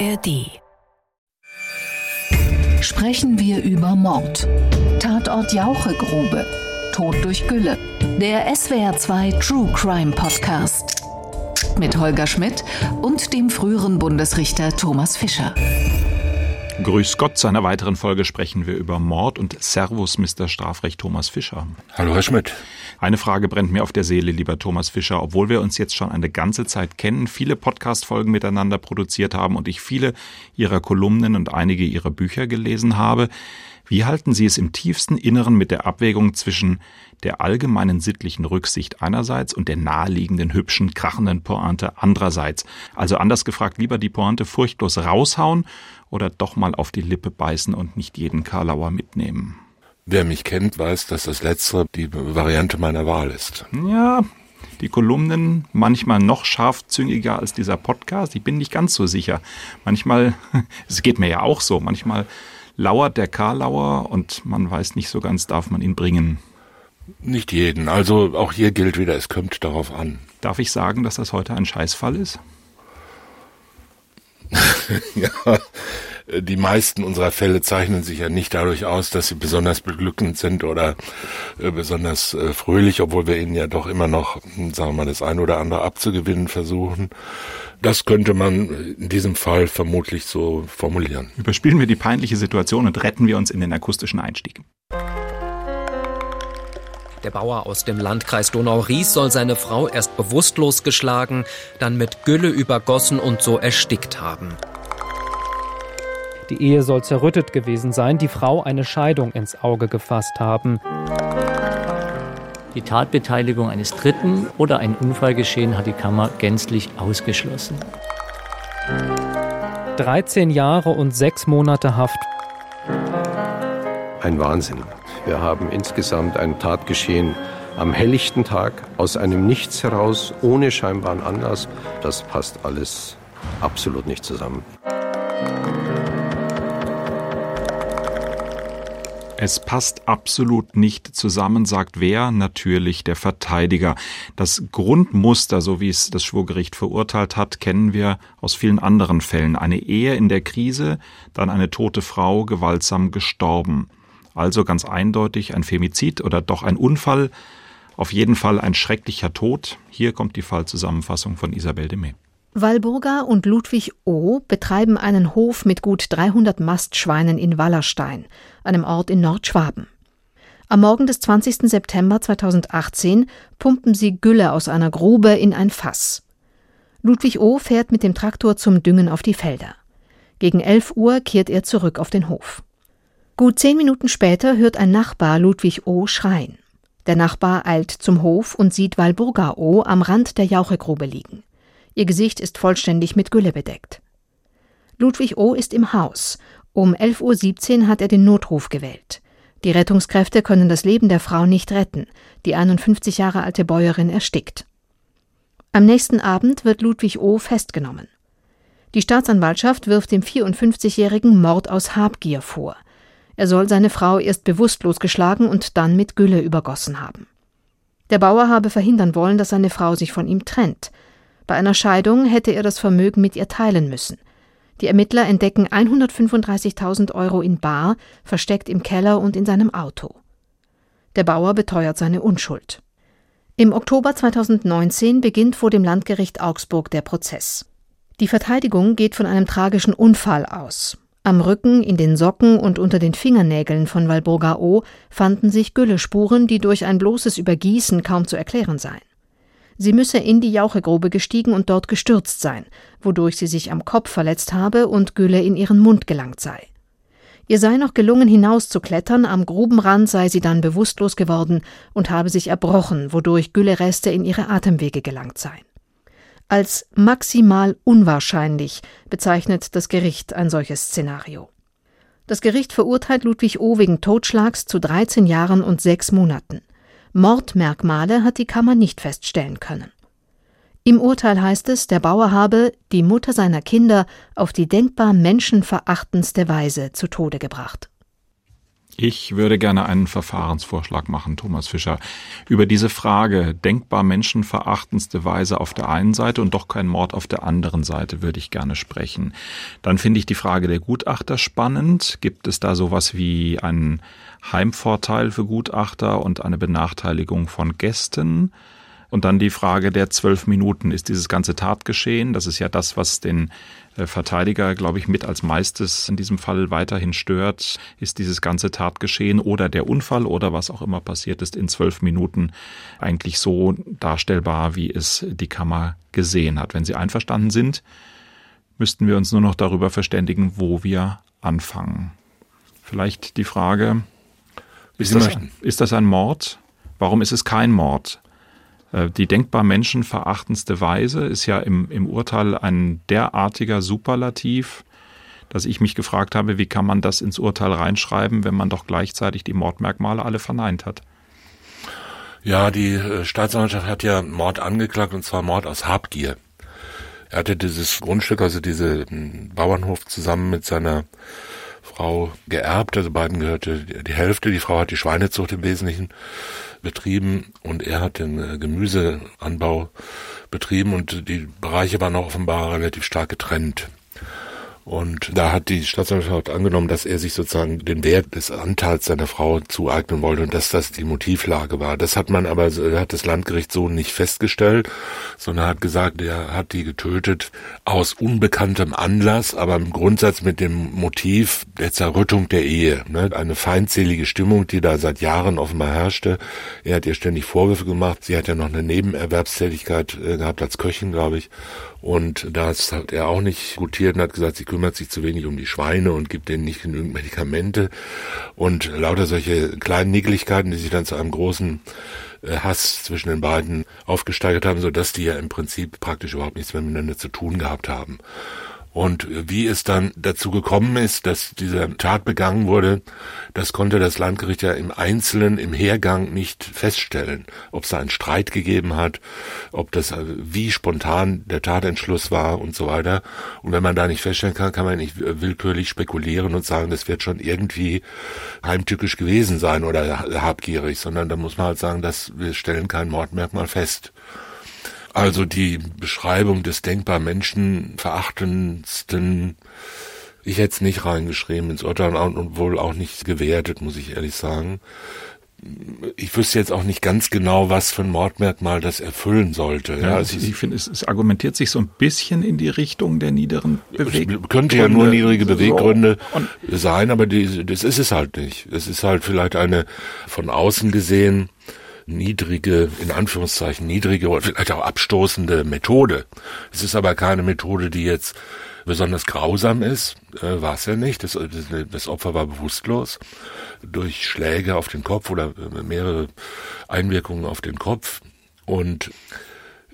ARD. Sprechen wir über Mord. Tatort Jauchegrube. Tod durch Gülle. Der SWR2 True Crime Podcast. Mit Holger Schmidt und dem früheren Bundesrichter Thomas Fischer. Grüß Gott, zu einer weiteren Folge sprechen wir über Mord und Servus, Mr. Strafrecht Thomas Fischer. Hallo, Herr Schmidt. Eine Frage brennt mir auf der Seele, lieber Thomas Fischer. Obwohl wir uns jetzt schon eine ganze Zeit kennen, viele Podcast-Folgen miteinander produziert haben und ich viele Ihrer Kolumnen und einige Ihrer Bücher gelesen habe, wie halten Sie es im tiefsten Inneren mit der Abwägung zwischen der allgemeinen sittlichen Rücksicht einerseits und der naheliegenden, hübschen, krachenden Pointe andererseits? Also anders gefragt, lieber die Pointe furchtlos raushauen oder doch mal auf die Lippe beißen und nicht jeden Karlauer mitnehmen? Wer mich kennt, weiß, dass das letztere die Variante meiner Wahl ist. Ja, die Kolumnen manchmal noch scharfzüngiger als dieser Podcast. Ich bin nicht ganz so sicher. Manchmal, es geht mir ja auch so, manchmal lauert der Karlauer und man weiß nicht so ganz, darf man ihn bringen. Nicht jeden. Also auch hier gilt wieder, es kommt darauf an. Darf ich sagen, dass das heute ein Scheißfall ist? ja, die meisten unserer Fälle zeichnen sich ja nicht dadurch aus, dass sie besonders beglückend sind oder äh, besonders äh, fröhlich, obwohl wir ihnen ja doch immer noch, sagen wir mal, das eine oder andere abzugewinnen versuchen. Das könnte man in diesem Fall vermutlich so formulieren. Überspielen wir die peinliche Situation und retten wir uns in den akustischen Einstieg. Der Bauer aus dem Landkreis Donau-Ries soll seine Frau erst bewusstlos geschlagen, dann mit Gülle übergossen und so erstickt haben. Die Ehe soll zerrüttet gewesen sein, die Frau eine Scheidung ins Auge gefasst haben. Die Tatbeteiligung eines Dritten oder ein Unfallgeschehen hat die Kammer gänzlich ausgeschlossen. 13 Jahre und sechs Monate Haft. Ein Wahnsinn. Wir haben insgesamt ein Tatgeschehen am helllichten Tag aus einem Nichts heraus, ohne scheinbaren Anlass. Das passt alles absolut nicht zusammen. Es passt absolut nicht zusammen, sagt wer? Natürlich der Verteidiger. Das Grundmuster, so wie es das Schwurgericht verurteilt hat, kennen wir aus vielen anderen Fällen. Eine Ehe in der Krise, dann eine tote Frau gewaltsam gestorben. Also ganz eindeutig ein Femizid oder doch ein Unfall. Auf jeden Fall ein schrecklicher Tod. Hier kommt die Fallzusammenfassung von Isabel Demey. Walburga und Ludwig O. betreiben einen Hof mit gut 300 Mastschweinen in Wallerstein, einem Ort in Nordschwaben. Am Morgen des 20. September 2018 pumpen sie Gülle aus einer Grube in ein Fass. Ludwig O. fährt mit dem Traktor zum Düngen auf die Felder. Gegen 11 Uhr kehrt er zurück auf den Hof. Gut zehn Minuten später hört ein Nachbar Ludwig O. schreien. Der Nachbar eilt zum Hof und sieht Walburga O. am Rand der Jauchegrube liegen. Ihr Gesicht ist vollständig mit Gülle bedeckt. Ludwig O. ist im Haus. Um 11.17 Uhr hat er den Notruf gewählt. Die Rettungskräfte können das Leben der Frau nicht retten. Die 51 Jahre alte Bäuerin erstickt. Am nächsten Abend wird Ludwig O. festgenommen. Die Staatsanwaltschaft wirft dem 54-jährigen Mord aus Habgier vor. Er soll seine Frau erst bewusstlos geschlagen und dann mit Gülle übergossen haben. Der Bauer habe verhindern wollen, dass seine Frau sich von ihm trennt. Bei einer Scheidung hätte er das Vermögen mit ihr teilen müssen. Die Ermittler entdecken 135.000 Euro in Bar, versteckt im Keller und in seinem Auto. Der Bauer beteuert seine Unschuld. Im Oktober 2019 beginnt vor dem Landgericht Augsburg der Prozess. Die Verteidigung geht von einem tragischen Unfall aus. Am Rücken, in den Socken und unter den Fingernägeln von Walburga O. fanden sich Güllespuren, die durch ein bloßes Übergießen kaum zu erklären seien. Sie müsse in die Jauchegrube gestiegen und dort gestürzt sein, wodurch sie sich am Kopf verletzt habe und Gülle in ihren Mund gelangt sei. Ihr sei noch gelungen, hinauszuklettern, am Grubenrand sei sie dann bewusstlos geworden und habe sich erbrochen, wodurch Güllereste in ihre Atemwege gelangt seien. Als maximal unwahrscheinlich bezeichnet das Gericht ein solches Szenario. Das Gericht verurteilt Ludwig O. wegen Totschlags zu 13 Jahren und sechs Monaten. Mordmerkmale hat die Kammer nicht feststellen können. Im Urteil heißt es, der Bauer habe die Mutter seiner Kinder auf die denkbar menschenverachtendste Weise zu Tode gebracht. Ich würde gerne einen Verfahrensvorschlag machen, Thomas Fischer. Über diese Frage, denkbar menschenverachtendste Weise auf der einen Seite und doch kein Mord auf der anderen Seite, würde ich gerne sprechen. Dann finde ich die Frage der Gutachter spannend. Gibt es da sowas wie einen Heimvorteil für Gutachter und eine Benachteiligung von Gästen? Und dann die Frage der zwölf Minuten. Ist dieses ganze Tatgeschehen, das ist ja das, was den äh, Verteidiger, glaube ich, mit als meistes in diesem Fall weiterhin stört, ist dieses ganze Tatgeschehen oder der Unfall oder was auch immer passiert ist in zwölf Minuten eigentlich so darstellbar, wie es die Kammer gesehen hat. Wenn Sie einverstanden sind, müssten wir uns nur noch darüber verständigen, wo wir anfangen. Vielleicht die Frage, ist das, ist das ein Mord? Warum ist es kein Mord? Äh, die denkbar menschenverachtendste Weise ist ja im, im Urteil ein derartiger Superlativ, dass ich mich gefragt habe, wie kann man das ins Urteil reinschreiben, wenn man doch gleichzeitig die Mordmerkmale alle verneint hat. Ja, die äh, Staatsanwaltschaft hat ja Mord angeklagt und zwar Mord aus Habgier. Er hatte dieses Grundstück, also diesen Bauernhof zusammen mit seiner Frau geerbt, also beiden gehörte die Hälfte. Die Frau hat die Schweinezucht im Wesentlichen betrieben und er hat den äh, Gemüseanbau betrieben und die Bereiche waren auch offenbar relativ stark getrennt. Und da hat die Staatsanwaltschaft angenommen, dass er sich sozusagen den Wert des Anteils seiner Frau zueignen wollte und dass das die Motivlage war. Das hat man aber, hat das Landgericht so nicht festgestellt, sondern hat gesagt, er hat die getötet aus unbekanntem Anlass, aber im Grundsatz mit dem Motiv der Zerrüttung der Ehe. Ne? Eine feindselige Stimmung, die da seit Jahren offenbar herrschte. Er hat ihr ständig Vorwürfe gemacht. Sie hat ja noch eine Nebenerwerbstätigkeit äh, gehabt als Köchin, glaube ich. Und das hat er auch nicht gutiert und hat gesagt, sie kümmert sich zu wenig um die Schweine und gibt denen nicht genügend Medikamente. Und lauter solche kleinen Nicklichkeiten, die sich dann zu einem großen äh, Hass zwischen den beiden aufgesteigert haben, so dass die ja im Prinzip praktisch überhaupt nichts mehr miteinander zu tun gehabt haben. Und wie es dann dazu gekommen ist, dass diese Tat begangen wurde, das konnte das Landgericht ja im Einzelnen im Hergang nicht feststellen. Ob es da einen Streit gegeben hat, ob das, äh, wie spontan der Tatentschluss war und so weiter. Und wenn man da nicht feststellen kann, kann man nicht willkürlich spekulieren und sagen, das wird schon irgendwie heimtückisch gewesen sein oder habgierig, sondern da muss man halt sagen, dass wir stellen kein Mordmerkmal fest. Also die Beschreibung des denkbar menschenverachtendsten, ich hätte es nicht reingeschrieben ins Urteil und wohl auch nicht gewertet, muss ich ehrlich sagen. Ich wüsste jetzt auch nicht ganz genau, was für ein Mordmerkmal das erfüllen sollte. Ja, also ich finde, es, es, argumentiert sich so ein bisschen in die Richtung der niederen Beweggründe. Könnte ja nur niedrige Beweggründe so. sein, aber die, das ist es halt nicht. Es ist halt vielleicht eine von außen gesehen niedrige, in Anführungszeichen niedrige oder vielleicht auch abstoßende Methode. Es ist aber keine Methode, die jetzt besonders grausam ist, äh, war es ja nicht. Das, das Opfer war bewusstlos durch Schläge auf den Kopf oder äh, mehrere Einwirkungen auf den Kopf. Und äh,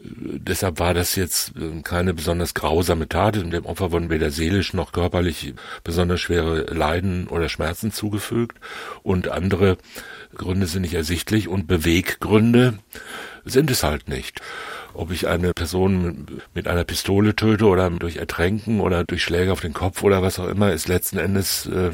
deshalb war das jetzt äh, keine besonders grausame Tat. Dem Opfer wurden weder seelisch noch körperlich besonders schwere Leiden oder Schmerzen zugefügt. Und andere Gründe sind nicht ersichtlich und Beweggründe sind es halt nicht. Ob ich eine Person mit einer Pistole töte oder durch Ertränken oder durch Schläge auf den Kopf oder was auch immer, ist letzten Endes, äh,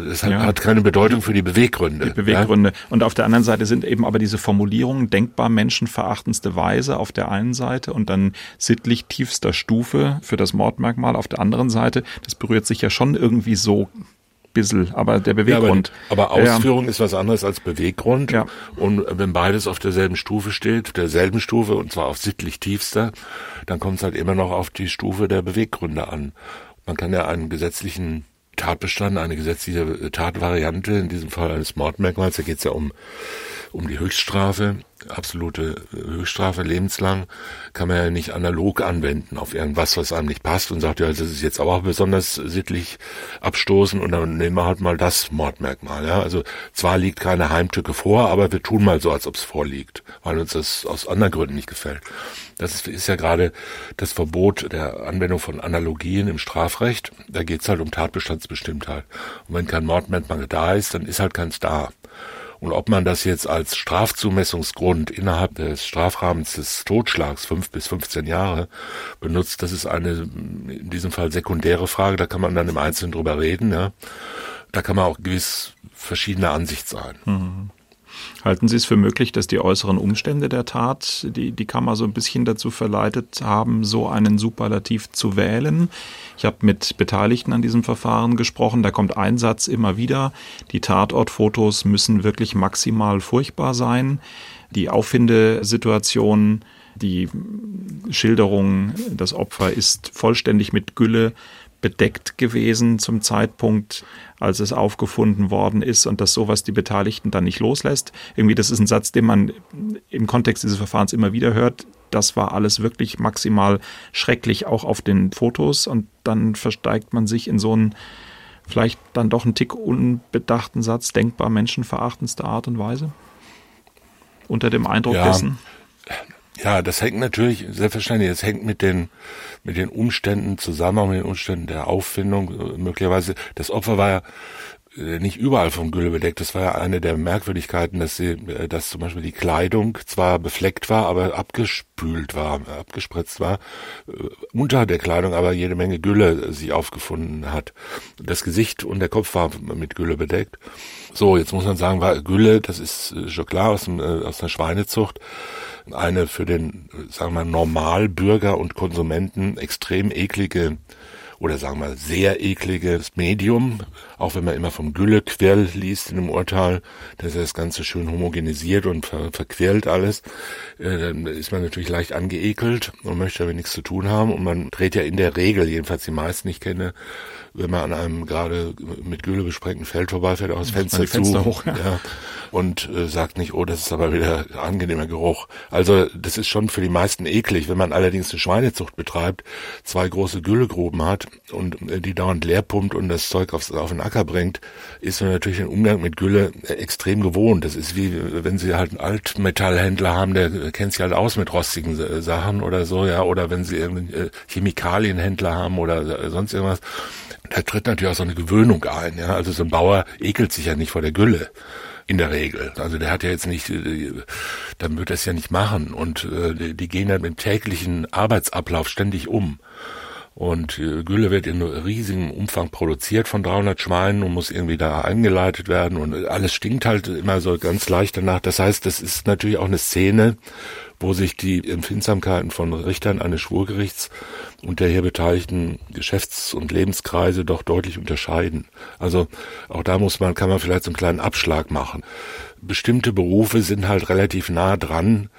es hat, ja. hat keine Bedeutung für die Beweggründe. Die Beweggründe. Ja? Und auf der anderen Seite sind eben aber diese Formulierungen denkbar menschenverachtendste Weise auf der einen Seite und dann sittlich tiefster Stufe für das Mordmerkmal auf der anderen Seite. Das berührt sich ja schon irgendwie so bisschen, aber der Beweggrund. Ja, aber, aber, Ausführung ja. ist was anderes als Beweggrund. Ja. Und wenn beides auf derselben Stufe steht, derselben Stufe, und zwar auf sittlich tiefster, dann kommt es halt immer noch auf die Stufe der Beweggründe an. Man kann ja einen gesetzlichen Tatbestand, eine gesetzliche Tatvariante, in diesem Fall eines Mordmerkmals, da geht es ja um, um die Höchststrafe, absolute Höchststrafe lebenslang, kann man ja nicht analog anwenden auf irgendwas, was einem nicht passt und sagt, ja, das ist jetzt aber auch besonders sittlich abstoßen und dann nehmen wir halt mal das Mordmerkmal. Ja? Also zwar liegt keine Heimtücke vor, aber wir tun mal so, als ob es vorliegt, weil uns das aus anderen Gründen nicht gefällt. Das ist, ist ja gerade das Verbot der Anwendung von Analogien im Strafrecht. Da geht es halt um Tatbestandsbestimmtheit. Und wenn kein Mordmerkmal da ist, dann ist halt keins da. Und ob man das jetzt als Strafzumessungsgrund innerhalb des Strafrahmens des Totschlags fünf bis 15 Jahre benutzt, das ist eine in diesem Fall sekundäre Frage, da kann man dann im Einzelnen drüber reden. Ja. da kann man auch gewiss verschiedener Ansicht sein. Mhm. Halten Sie es für möglich, dass die äußeren Umstände der Tat die, die Kammer so ein bisschen dazu verleitet haben, so einen Superlativ zu wählen? Ich habe mit Beteiligten an diesem Verfahren gesprochen. Da kommt ein Satz immer wieder. Die Tatortfotos müssen wirklich maximal furchtbar sein. Die Auffindesituation, die Schilderung, das Opfer ist vollständig mit Gülle bedeckt gewesen zum Zeitpunkt, als es aufgefunden worden ist und dass sowas die Beteiligten dann nicht loslässt. Irgendwie, das ist ein Satz, den man im Kontext dieses Verfahrens immer wieder hört. Das war alles wirklich maximal schrecklich, auch auf den Fotos. Und dann versteigt man sich in so einen vielleicht dann doch einen Tick unbedachten Satz, denkbar menschenverachtendster Art und Weise? Unter dem Eindruck ja. dessen? Ja, das hängt natürlich, selbstverständlich, es hängt mit den, mit den Umständen zusammen, auch mit den Umständen der Auffindung. Möglicherweise, das Opfer war ja nicht überall vom Gülle bedeckt. Das war ja eine der Merkwürdigkeiten, dass sie, äh, dass zum Beispiel die Kleidung zwar befleckt war, aber abgespült war, abgespritzt war, äh, unter der Kleidung aber jede Menge Gülle sich aufgefunden hat. Das Gesicht und der Kopf war mit Gülle bedeckt. So, jetzt muss man sagen, war Gülle, das ist schon klar aus, dem, aus einer Schweinezucht eine für den, sagen wir mal, Normalbürger und Konsumenten extrem eklige oder sagen wir sehr ekliges Medium, auch wenn man immer vom Güllequell liest in dem Urteil, dass er das Ganze schön homogenisiert und ver verquält alles, äh, dann ist man natürlich leicht angeekelt und möchte damit nichts zu tun haben. Und man dreht ja in der Regel, jedenfalls die meisten ich kenne, wenn man an einem gerade mit Gülle besprengten Feld vorbeifährt, auch das Fenster, Fenster zu hoch, ja. ja und äh, sagt nicht, oh, das ist aber wieder angenehmer Geruch. Also das ist schon für die meisten eklig. Wenn man allerdings eine Schweinezucht betreibt, zwei große Güllegruben hat und äh, die dauernd leer pumpt und das Zeug aufs, auf den Acker bringt, ist man natürlich den Umgang mit Gülle äh, extrem gewohnt. Das ist wie, wenn Sie halt einen Altmetallhändler haben, der kennt sich halt aus mit rostigen äh, Sachen oder so, ja, oder wenn Sie äh, Chemikalienhändler haben oder äh, sonst irgendwas da tritt natürlich auch so eine Gewöhnung ein. Ja? Also so ein Bauer ekelt sich ja nicht vor der Gülle in der Regel. Also der hat ja jetzt nicht, äh, dann wird er es ja nicht machen. Und äh, die gehen dann mit dem täglichen Arbeitsablauf ständig um. Und äh, Gülle wird in riesigem Umfang produziert von 300 Schweinen und muss irgendwie da eingeleitet werden und alles stinkt halt immer so ganz leicht danach. Das heißt, das ist natürlich auch eine Szene, wo sich die Empfindsamkeiten von Richtern eines Schwurgerichts und der hier beteiligten Geschäfts- und Lebenskreise doch deutlich unterscheiden. Also auch da muss man, kann man vielleicht so einen kleinen Abschlag machen. Bestimmte Berufe sind halt relativ nah dran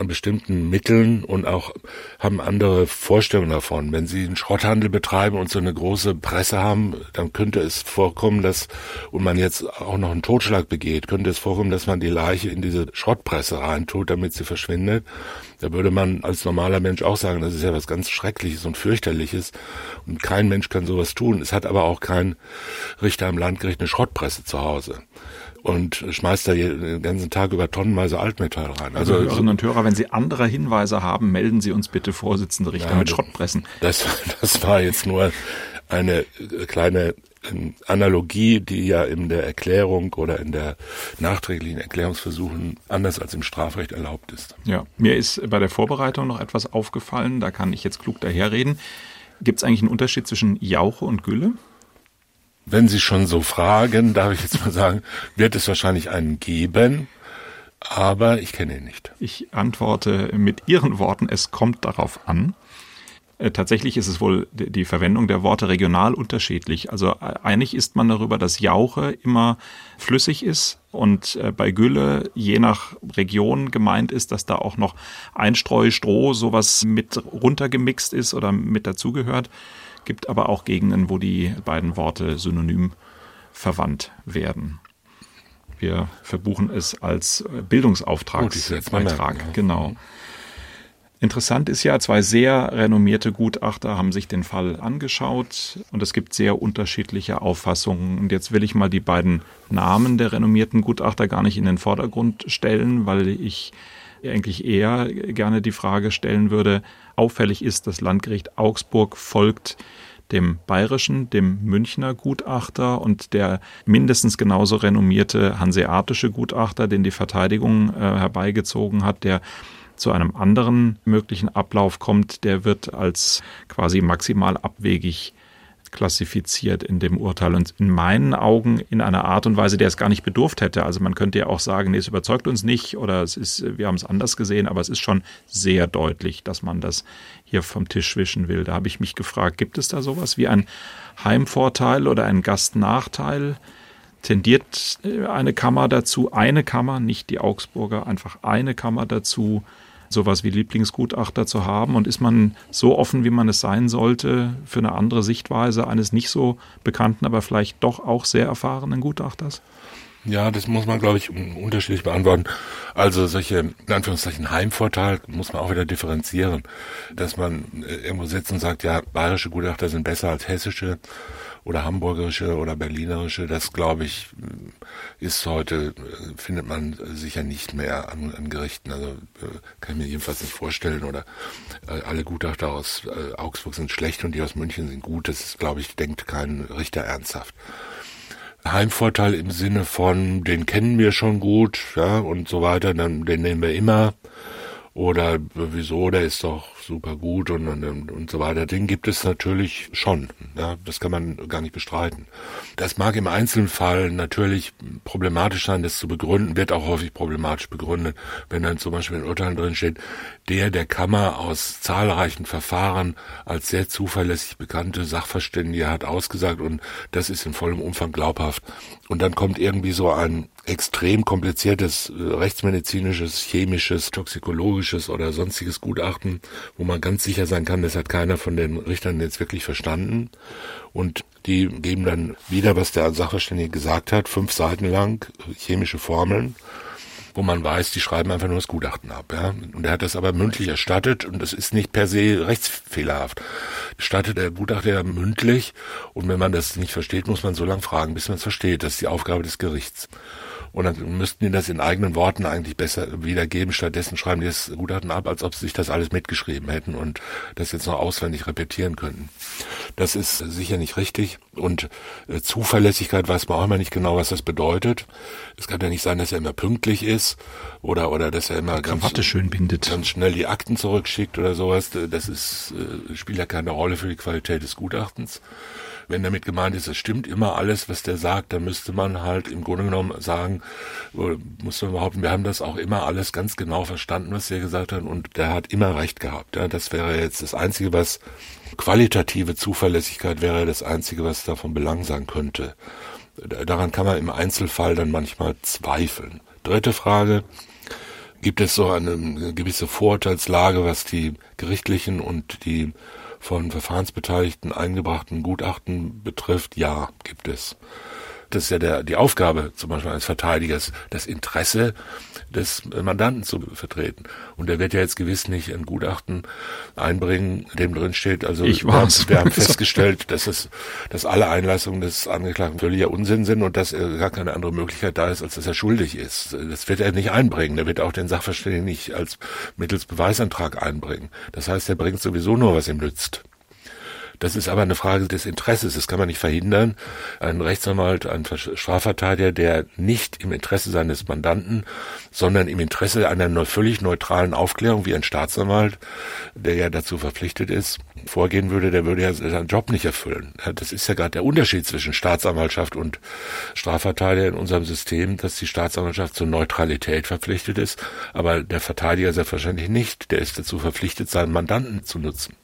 an bestimmten Mitteln und auch haben andere Vorstellungen davon. Wenn Sie einen Schrotthandel betreiben und so eine große Presse haben, dann könnte es vorkommen, dass, und man jetzt auch noch einen Totschlag begeht, könnte es vorkommen, dass man die Leiche in diese Schrottpresse reintut, damit sie verschwindet. Da würde man als normaler Mensch auch sagen, das ist ja was ganz Schreckliches und Fürchterliches und kein Mensch kann sowas tun. Es hat aber auch kein Richter im Landgericht eine Schrottpresse zu Hause und schmeißt da den ganzen Tag über tonnenweise Altmetall rein. Also, also Hörerinnen und Hörer, wenn Sie andere Hinweise haben, melden Sie uns bitte Vorsitzende Richter ja, mit Schrottpressen. Das, das war jetzt nur eine kleine ähm, Analogie, die ja in der Erklärung oder in der nachträglichen Erklärungsversuchen anders als im Strafrecht erlaubt ist. Ja, mir ist bei der Vorbereitung noch etwas aufgefallen, da kann ich jetzt klug daherreden. Gibt es eigentlich einen Unterschied zwischen Jauche und Gülle? Wenn Sie schon so fragen, darf ich jetzt mal sagen, wird es wahrscheinlich einen geben, aber ich kenne ihn nicht. Ich antworte mit Ihren Worten, es kommt darauf an. Äh, tatsächlich ist es wohl die Verwendung der Worte regional unterschiedlich. Also äh, einig ist man darüber, dass Jauche immer flüssig ist und äh, bei Gülle je nach Region gemeint ist, dass da auch noch Einstreu, Stroh, sowas mit runtergemixt ist oder mit dazugehört gibt aber auch Gegenden, wo die beiden Worte synonym verwandt werden. Wir verbuchen es als Bildungsauftragsbeitrag. Genau. Interessant ist ja, zwei sehr renommierte Gutachter haben sich den Fall angeschaut und es gibt sehr unterschiedliche Auffassungen. Und jetzt will ich mal die beiden Namen der renommierten Gutachter gar nicht in den Vordergrund stellen, weil ich eigentlich eher gerne die Frage stellen würde, auffällig ist, das Landgericht Augsburg folgt dem bayerischen, dem Münchner Gutachter und der mindestens genauso renommierte hanseatische Gutachter, den die Verteidigung äh, herbeigezogen hat, der zu einem anderen möglichen Ablauf kommt, der wird als quasi maximal abwegig klassifiziert in dem Urteil und in meinen Augen in einer Art und Weise, der es gar nicht bedurft hätte. Also man könnte ja auch sagen, nee, es überzeugt uns nicht oder es ist, wir haben es anders gesehen, aber es ist schon sehr deutlich, dass man das hier vom Tisch wischen will. Da habe ich mich gefragt, gibt es da sowas wie ein Heimvorteil oder ein Gastnachteil? Tendiert äh, eine Kammer dazu, eine Kammer, nicht die Augsburger, einfach eine Kammer dazu, sowas wie Lieblingsgutachter zu haben? Und ist man so offen, wie man es sein sollte, für eine andere Sichtweise eines nicht so bekannten, aber vielleicht doch auch sehr erfahrenen Gutachters? Ja, das muss man, glaube ich, unterschiedlich beantworten. Also solche, in Anführungszeichen, Heimvorteil muss man auch wieder differenzieren. Dass man äh, irgendwo sitzt und sagt, ja, bayerische Gutachter sind besser als hessische oder hamburgerische oder berlinerische, das glaube ich ist heute, findet man sicher nicht mehr an, an Gerichten. Also kann ich mir jedenfalls nicht vorstellen. Oder äh, alle Gutachter aus äh, Augsburg sind schlecht und die aus München sind gut. Das ist, glaube ich, denkt kein Richter ernsthaft. Heimvorteil im Sinne von, den kennen wir schon gut, ja, und so weiter, dann, den nehmen wir immer. Oder wieso, der ist doch super gut und, und, und so weiter. Den gibt es natürlich schon. Ja, das kann man gar nicht bestreiten. Das mag im Einzelfall natürlich problematisch sein, das zu begründen, wird auch häufig problematisch begründet, wenn dann zum Beispiel in Urteilen drin steht, der der Kammer aus zahlreichen Verfahren als sehr zuverlässig bekannte Sachverständige hat ausgesagt und das ist in vollem Umfang glaubhaft. Und dann kommt irgendwie so ein extrem kompliziertes äh, rechtsmedizinisches, chemisches, toxikologisches oder sonstiges Gutachten, wo man ganz sicher sein kann, das hat keiner von den Richtern jetzt wirklich verstanden. Und die geben dann wieder, was der Sachverständige gesagt hat, fünf Seiten lang chemische Formeln, wo man weiß, die schreiben einfach nur das Gutachten ab. Ja? Und er hat das aber mündlich erstattet und das ist nicht per se rechtsfehlerhaft. Stattet der Gutachter ja mündlich und wenn man das nicht versteht, muss man so lange fragen, bis man es versteht. Das ist die Aufgabe des Gerichts. Und dann müssten die das in eigenen Worten eigentlich besser wiedergeben. Stattdessen schreiben die das Gutachten ab, als ob sie sich das alles mitgeschrieben hätten und das jetzt noch auswendig repetieren könnten. Das ist sicher nicht richtig. Und äh, Zuverlässigkeit weiß man auch immer nicht genau, was das bedeutet. Es kann ja nicht sein, dass er immer pünktlich ist oder, oder dass er immer ganz, ganz schnell die Akten zurückschickt oder sowas. Das ist, äh, spielt ja keine Rolle für die Qualität des Gutachtens wenn damit gemeint ist, es stimmt immer alles, was der sagt, dann müsste man halt im Grunde genommen sagen, muss man behaupten, wir haben das auch immer alles ganz genau verstanden, was der gesagt hat und der hat immer recht gehabt. Ja, das wäre jetzt das Einzige, was qualitative Zuverlässigkeit wäre das Einzige, was davon Belang sein könnte. Daran kann man im Einzelfall dann manchmal zweifeln. Dritte Frage. Gibt es so eine gewisse Vorurteilslage, was die gerichtlichen und die von Verfahrensbeteiligten eingebrachten Gutachten betrifft, ja, gibt es. Das ist ja der, die Aufgabe zum Beispiel eines Verteidigers, das Interesse des Mandanten zu vertreten. Und der wird ja jetzt gewiss nicht ein Gutachten einbringen, in dem drin steht, also ich wir, haben, wir haben festgestellt, dass es, dass alle Einlassungen des Angeklagten völliger Unsinn sind und dass er gar keine andere Möglichkeit da ist, als dass er schuldig ist. Das wird er nicht einbringen. Der wird auch den Sachverständigen nicht als mittels Beweisantrag einbringen. Das heißt, er bringt sowieso nur, was ihm nützt. Das ist aber eine Frage des Interesses. Das kann man nicht verhindern. Ein Rechtsanwalt, ein Strafverteidiger, der nicht im Interesse seines Mandanten, sondern im Interesse einer völlig neutralen Aufklärung wie ein Staatsanwalt, der ja dazu verpflichtet ist, vorgehen würde, der würde ja seinen Job nicht erfüllen. Das ist ja gerade der Unterschied zwischen Staatsanwaltschaft und Strafverteidiger in unserem System, dass die Staatsanwaltschaft zur Neutralität verpflichtet ist, aber der Verteidiger selbstverständlich nicht. Der ist dazu verpflichtet, seinen Mandanten zu nutzen.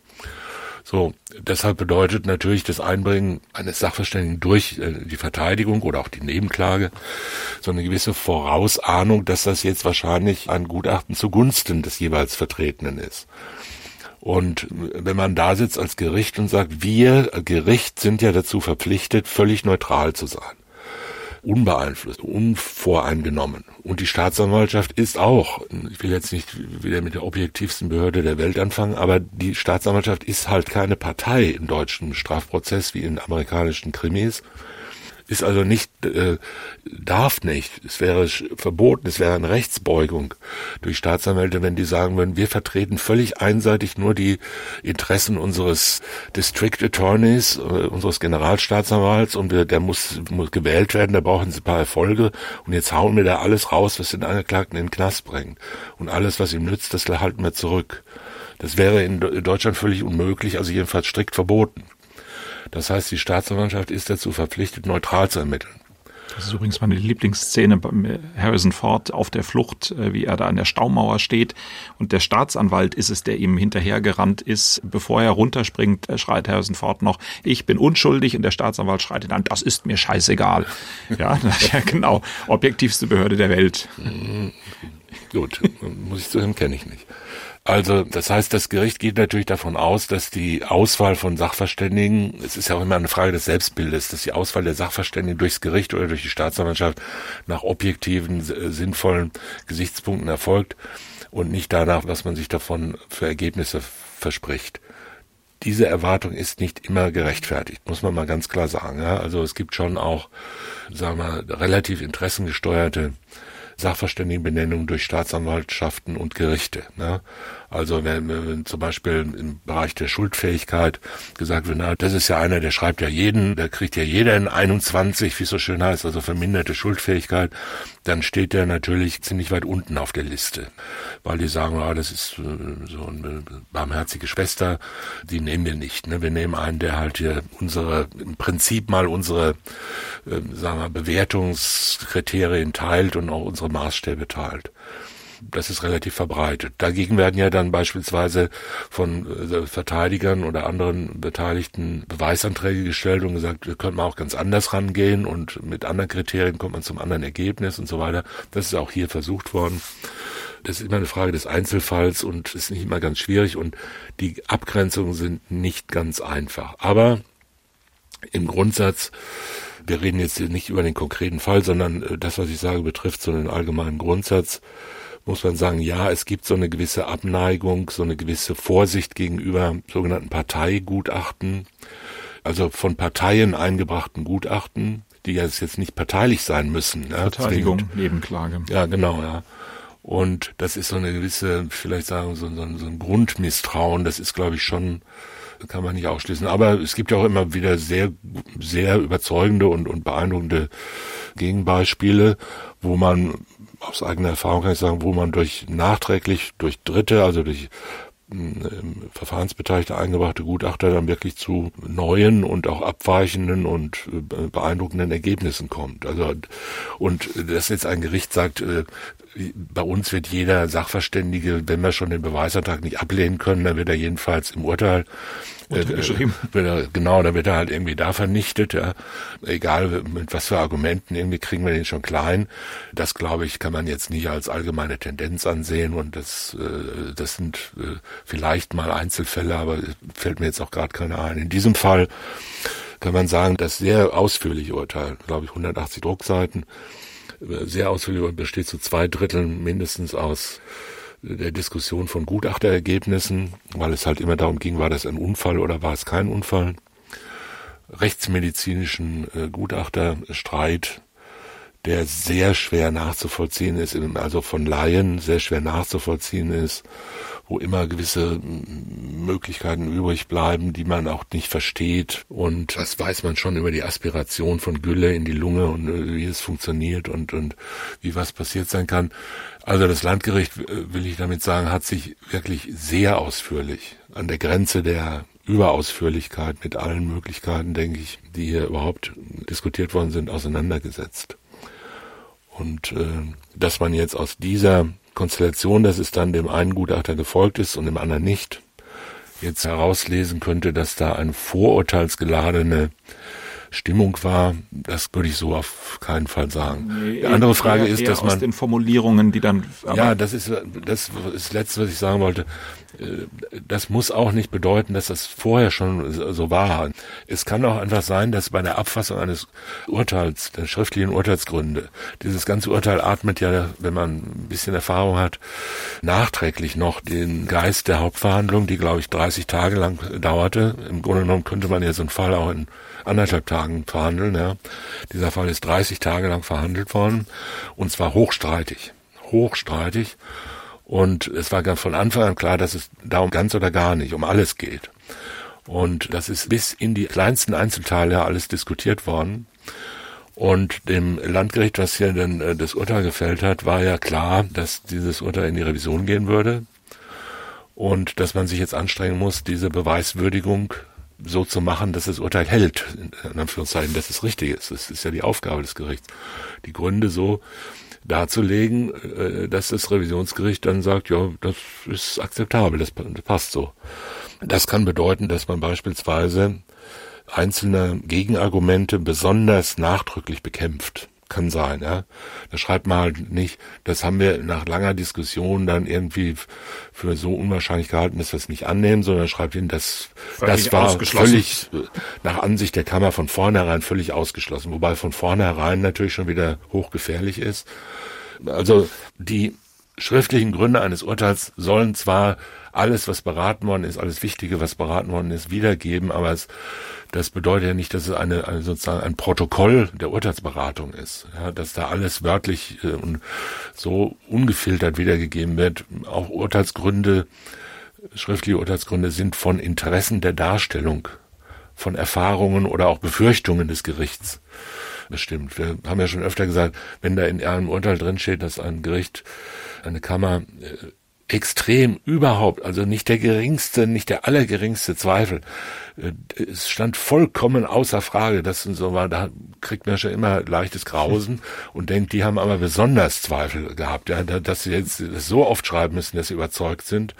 So, deshalb bedeutet natürlich das Einbringen eines Sachverständigen durch äh, die Verteidigung oder auch die Nebenklage so eine gewisse Vorausahnung, dass das jetzt wahrscheinlich ein Gutachten zugunsten des jeweils Vertretenen ist. Und wenn man da sitzt als Gericht und sagt, wir Gericht sind ja dazu verpflichtet, völlig neutral zu sein unbeeinflusst, unvoreingenommen. Und die Staatsanwaltschaft ist auch, ich will jetzt nicht wieder mit der objektivsten Behörde der Welt anfangen, aber die Staatsanwaltschaft ist halt keine Partei im deutschen Strafprozess wie in amerikanischen Krimis, ist also nicht, äh, darf nicht, es wäre verboten, es wäre eine Rechtsbeugung durch Staatsanwälte, wenn die sagen würden, wir vertreten völlig einseitig nur die Interessen unseres District Attorneys, äh, unseres Generalstaatsanwalts und wir, der muss, muss gewählt werden, da brauchen sie ein paar Erfolge und jetzt hauen wir da alles raus, was den Angeklagten in den Knast bringt. Und alles, was ihm nützt, das halten wir zurück. Das wäre in Deutschland völlig unmöglich, also jedenfalls strikt verboten. Das heißt, die Staatsanwaltschaft ist dazu verpflichtet, neutral zu ermitteln. Das ist übrigens meine Lieblingsszene bei Harrison Ford auf der Flucht, äh, wie er da an der Staumauer steht und der Staatsanwalt ist es, der ihm hinterhergerannt ist. Bevor er runterspringt, äh, schreit Harrison Ford noch, ich bin unschuldig und der Staatsanwalt schreit ihn an, das ist mir scheißegal. Ja, ja genau, objektivste Behörde der Welt. Gut, muss ich zugeben, kenne ich nicht. Also das heißt, das Gericht geht natürlich davon aus, dass die Auswahl von Sachverständigen, es ist ja auch immer eine Frage des Selbstbildes, dass die Auswahl der Sachverständigen durchs Gericht oder durch die Staatsanwaltschaft nach objektiven, sinnvollen Gesichtspunkten erfolgt und nicht danach, was man sich davon für Ergebnisse verspricht. Diese Erwartung ist nicht immer gerechtfertigt, muss man mal ganz klar sagen. Ja? Also es gibt schon auch, sagen wir, relativ interessengesteuerte Sachverständigenbenennung durch Staatsanwaltschaften und Gerichte. Ne? Also wenn, wenn zum Beispiel im Bereich der Schuldfähigkeit gesagt wird, na, das ist ja einer, der schreibt ja jeden, der kriegt ja jeder in 21, wie es so schön heißt, also verminderte Schuldfähigkeit, dann steht der natürlich ziemlich weit unten auf der Liste, weil die sagen, ah, das ist äh, so eine barmherzige Schwester, die nehmen wir nicht. Ne? Wir nehmen einen, der halt hier unsere, im Prinzip mal unsere, äh, sagen wir, Bewertungskriterien teilt und auch unsere Maßstäbe teilt das ist relativ verbreitet. Dagegen werden ja dann beispielsweise von äh, Verteidigern oder anderen Beteiligten Beweisanträge gestellt und gesagt, könnte man auch ganz anders rangehen und mit anderen Kriterien kommt man zum anderen Ergebnis und so weiter. Das ist auch hier versucht worden. Das ist immer eine Frage des Einzelfalls und ist nicht immer ganz schwierig und die Abgrenzungen sind nicht ganz einfach. Aber im Grundsatz wir reden jetzt nicht über den konkreten Fall, sondern äh, das, was ich sage, betrifft so einen allgemeinen Grundsatz muss man sagen, ja, es gibt so eine gewisse Abneigung, so eine gewisse Vorsicht gegenüber sogenannten Parteigutachten, also von Parteien eingebrachten Gutachten, die jetzt nicht parteilich sein müssen. Ja, Verteidigung, zwingend. Nebenklage. Ja, genau, ja. Und das ist so eine gewisse, vielleicht sagen so, so, so ein Grundmisstrauen, das ist, glaube ich, schon, kann man nicht ausschließen. Aber es gibt ja auch immer wieder sehr, sehr überzeugende und, und beeindruckende Gegenbeispiele, wo man aus eigener Erfahrung kann ich sagen, wo man durch nachträglich, durch Dritte, also durch ähm, Verfahrensbeteiligte eingebrachte Gutachter dann wirklich zu neuen und auch abweichenden und äh, beeindruckenden Ergebnissen kommt. Also und dass jetzt ein Gericht sagt, äh, bei uns wird jeder Sachverständige, wenn wir schon den Beweisantrag nicht ablehnen können, dann wird er jedenfalls im Urteil äh, er, genau, dann wird er halt irgendwie da vernichtet. Ja. Egal mit was für Argumenten, irgendwie kriegen wir den schon klein. Das glaube ich, kann man jetzt nicht als allgemeine Tendenz ansehen und das, äh, das sind äh, vielleicht mal Einzelfälle, aber fällt mir jetzt auch gerade keiner ein. In diesem Fall kann man sagen, das sehr ausführliche Urteil, glaube ich, 180 Druckseiten, sehr ausführlich besteht zu zwei Dritteln mindestens aus der Diskussion von Gutachterergebnissen, weil es halt immer darum ging, war das ein Unfall oder war es kein Unfall. Rechtsmedizinischen äh, Gutachterstreit, der sehr schwer nachzuvollziehen ist, also von Laien sehr schwer nachzuvollziehen ist wo immer gewisse Möglichkeiten übrig bleiben, die man auch nicht versteht. Und das weiß man schon über die Aspiration von Gülle in die Lunge und äh, wie es funktioniert und, und wie was passiert sein kann. Also das Landgericht, äh, will ich damit sagen, hat sich wirklich sehr ausführlich an der Grenze der Überausführlichkeit mit allen Möglichkeiten, denke ich, die hier überhaupt diskutiert worden sind, auseinandergesetzt. Und äh, dass man jetzt aus dieser Konstellation, dass es dann dem einen Gutachter gefolgt ist und dem anderen nicht, jetzt herauslesen könnte, dass da eine vorurteilsgeladene Stimmung war, das würde ich so auf keinen Fall sagen. Nee, die andere Frage ist, dass man aus den Formulierungen, die dann ja, das ist das ist das letzte, was ich sagen wollte. Das muss auch nicht bedeuten, dass das vorher schon so war. Es kann auch einfach sein, dass bei der Abfassung eines Urteils, der schriftlichen Urteilsgründe, dieses ganze Urteil atmet ja, wenn man ein bisschen Erfahrung hat, nachträglich noch den Geist der Hauptverhandlung, die glaube ich 30 Tage lang dauerte. Im Grunde genommen könnte man ja so einen Fall auch in anderthalb Tagen verhandeln. Ja. Dieser Fall ist 30 Tage lang verhandelt worden und zwar hochstreitig. Hochstreitig. Und es war ganz von Anfang an klar, dass es darum ganz oder gar nicht, um alles geht. Und das ist bis in die kleinsten Einzelteile alles diskutiert worden. Und dem Landgericht, was hier dann äh, das Urteil gefällt hat, war ja klar, dass dieses Urteil in die Revision gehen würde und dass man sich jetzt anstrengen muss, diese Beweiswürdigung so zu machen, dass das Urteil hält, in Anführungszeichen, dass es richtig ist. Das ist ja die Aufgabe des Gerichts. Die Gründe so darzulegen, äh, dass das Revisionsgericht dann sagt, ja, das ist akzeptabel, das passt so. Das kann bedeuten, dass man beispielsweise einzelne Gegenargumente besonders nachdrücklich bekämpft kann sein, ja. Da schreibt man halt nicht, das haben wir nach langer Diskussion dann irgendwie für so unwahrscheinlich gehalten, dass wir es nicht annehmen, sondern schreibt ihn, das, das war völlig nach Ansicht der Kammer von vornherein völlig ausgeschlossen, wobei von vornherein natürlich schon wieder hochgefährlich ist. Also die schriftlichen Gründe eines Urteils sollen zwar alles, was beraten worden ist, alles Wichtige, was beraten worden ist, wiedergeben, aber es das bedeutet ja nicht, dass es eine, eine sozusagen ein Protokoll der Urteilsberatung ist, ja, dass da alles wörtlich äh, und so ungefiltert wiedergegeben wird. Auch Urteilsgründe, schriftliche Urteilsgründe sind von Interessen der Darstellung, von Erfahrungen oder auch Befürchtungen des Gerichts bestimmt. Wir haben ja schon öfter gesagt, wenn da in einem Urteil drinsteht, dass ein Gericht, eine Kammer äh, extrem überhaupt, also nicht der geringste, nicht der allergeringste Zweifel. Äh, es stand vollkommen außer Frage, dass so war, da kriegt man schon immer leichtes Grausen und denkt, die haben aber besonders Zweifel gehabt, ja, dass sie jetzt so oft schreiben müssen, dass sie überzeugt sind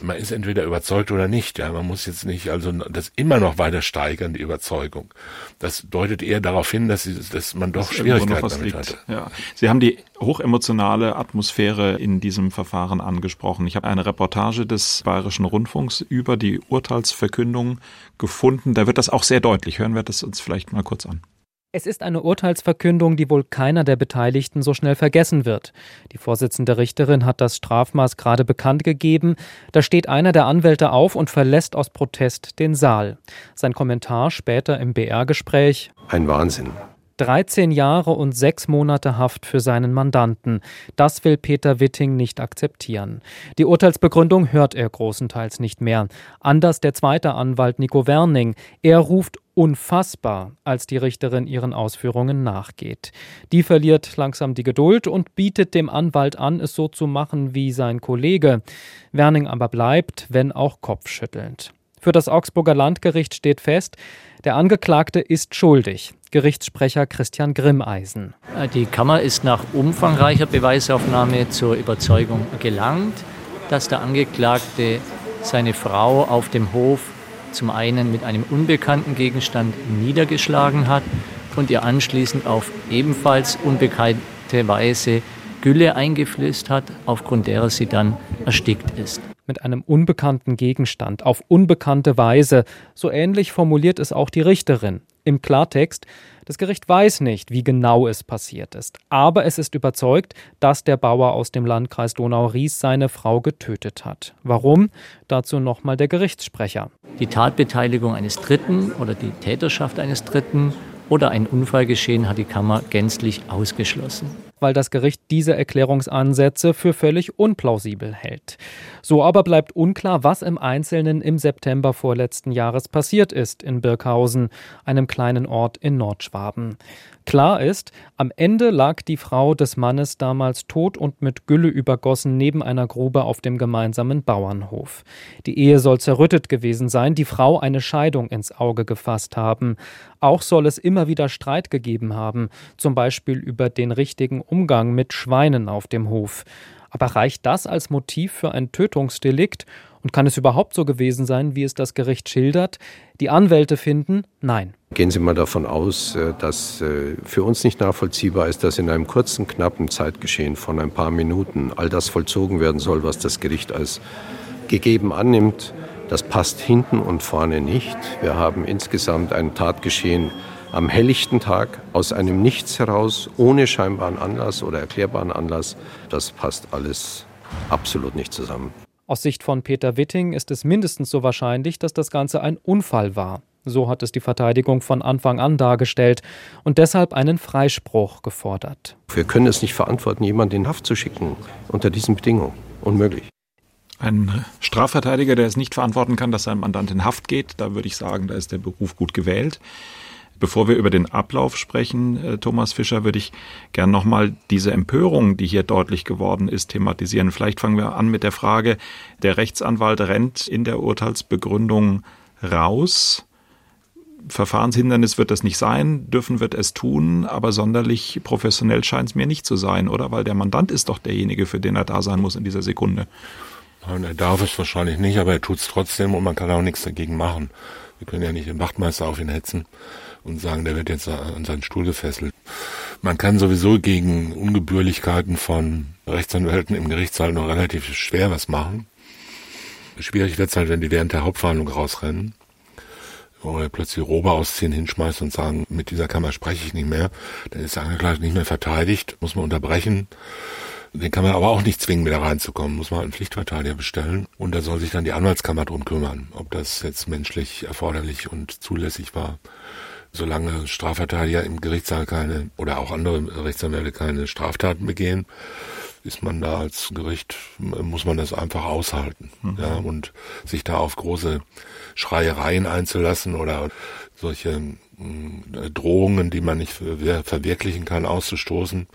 man ist entweder überzeugt oder nicht. Ja, man muss jetzt nicht also das immer noch weiter steigern, die Überzeugung. Das deutet eher darauf hin, dass, sie, dass man doch dass Schwierigkeiten damit liegt. hatte. Ja. Sie haben die hochemotionale Atmosphäre in diesem Verfahren angesprochen. Ich habe eine Reportage des Bayerischen Rundfunks über die Urteilsverkündung gefunden. Da wird das auch sehr deutlich. Hören wir das uns vielleicht mal kurz an. Es ist eine Urteilsverkündung, die wohl keiner der Beteiligten so schnell vergessen wird. Die Vorsitzende Richterin hat das Strafmaß gerade bekannt gegeben. Da steht einer der Anwälte auf und verlässt aus Protest den Saal. Sein Kommentar später im BR-Gespräch. Ein Wahnsinn. 13 Jahre und sechs Monate Haft für seinen Mandanten. Das will Peter Witting nicht akzeptieren. Die Urteilsbegründung hört er großenteils nicht mehr. Anders der zweite Anwalt Nico Werning. Er ruft unfassbar, als die Richterin ihren Ausführungen nachgeht. Die verliert langsam die Geduld und bietet dem Anwalt an, es so zu machen wie sein Kollege. Werning aber bleibt, wenn auch kopfschüttelnd. Für das Augsburger Landgericht steht fest, der Angeklagte ist schuldig. Gerichtssprecher Christian Grimmeisen. Die Kammer ist nach umfangreicher Beweisaufnahme zur Überzeugung gelangt, dass der Angeklagte seine Frau auf dem Hof zum einen mit einem unbekannten Gegenstand niedergeschlagen hat und ihr anschließend auf ebenfalls unbekannte Weise Gülle eingeflößt hat, aufgrund derer sie dann erstickt ist mit einem unbekannten Gegenstand auf unbekannte Weise. So ähnlich formuliert es auch die Richterin. Im Klartext, das Gericht weiß nicht, wie genau es passiert ist, aber es ist überzeugt, dass der Bauer aus dem Landkreis Donau-Ries seine Frau getötet hat. Warum? Dazu nochmal der Gerichtssprecher. Die Tatbeteiligung eines Dritten oder die Täterschaft eines Dritten oder ein Unfallgeschehen hat die Kammer gänzlich ausgeschlossen weil das Gericht diese Erklärungsansätze für völlig unplausibel hält. So aber bleibt unklar, was im Einzelnen im September vorletzten Jahres passiert ist in Birkhausen, einem kleinen Ort in Nordschwaben. Klar ist, am Ende lag die Frau des Mannes damals tot und mit Gülle übergossen neben einer Grube auf dem gemeinsamen Bauernhof. Die Ehe soll zerrüttet gewesen sein, die Frau eine Scheidung ins Auge gefasst haben. Auch soll es immer wieder Streit gegeben haben, zum Beispiel über den richtigen Umgang mit Schweinen auf dem Hof. Aber reicht das als Motiv für ein Tötungsdelikt? Und kann es überhaupt so gewesen sein, wie es das Gericht schildert? Die Anwälte finden, nein. Gehen Sie mal davon aus, äh, dass äh, für uns nicht nachvollziehbar ist, dass in einem kurzen, knappen Zeitgeschehen von ein paar Minuten all das vollzogen werden soll, was das Gericht als gegeben annimmt. Das passt hinten und vorne nicht. Wir haben insgesamt ein Tatgeschehen am helllichten Tag aus einem Nichts heraus, ohne scheinbaren Anlass oder erklärbaren Anlass. Das passt alles absolut nicht zusammen. Aus Sicht von Peter Witting ist es mindestens so wahrscheinlich, dass das Ganze ein Unfall war. So hat es die Verteidigung von Anfang an dargestellt und deshalb einen Freispruch gefordert. Wir können es nicht verantworten, jemanden in Haft zu schicken unter diesen Bedingungen. Unmöglich. Ein Strafverteidiger, der es nicht verantworten kann, dass sein Mandant in Haft geht, da würde ich sagen, da ist der Beruf gut gewählt. Bevor wir über den Ablauf sprechen, äh, Thomas Fischer, würde ich gern nochmal diese Empörung, die hier deutlich geworden ist, thematisieren. Vielleicht fangen wir an mit der Frage, der Rechtsanwalt rennt in der Urteilsbegründung raus Verfahrenshindernis wird das nicht sein, dürfen wird es tun, aber sonderlich professionell scheint es mir nicht zu sein, oder? Weil der Mandant ist doch derjenige, für den er da sein muss in dieser Sekunde. Nein, er darf es wahrscheinlich nicht, aber er tut es trotzdem und man kann auch nichts dagegen machen. Wir können ja nicht den Wachtmeister auf ihn hetzen und sagen, der wird jetzt an seinen Stuhl gefesselt. Man kann sowieso gegen Ungebührlichkeiten von Rechtsanwälten im Gerichtssaal noch relativ schwer was machen. Schwierig wird es halt, wenn die während der Hauptverhandlung rausrennen oder plötzlich Robe ausziehen, hinschmeißen und sagen, mit dieser Kammer spreche ich nicht mehr, dann ist der Angeklagte nicht mehr verteidigt, muss man unterbrechen. Den kann man aber auch nicht zwingen, wieder reinzukommen, muss man einen Pflichtverteidiger bestellen. Und da soll sich dann die Anwaltskammer drum kümmern, ob das jetzt menschlich erforderlich und zulässig war. Solange Strafverteidiger im Gerichtssaal keine oder auch andere Rechtsanwälte keine Straftaten begehen, ist man da als Gericht, muss man das einfach aushalten. Mhm. Ja, und sich da auf große Schreiereien einzulassen oder solche äh, Drohungen, die man nicht verwirklichen kann, auszustoßen,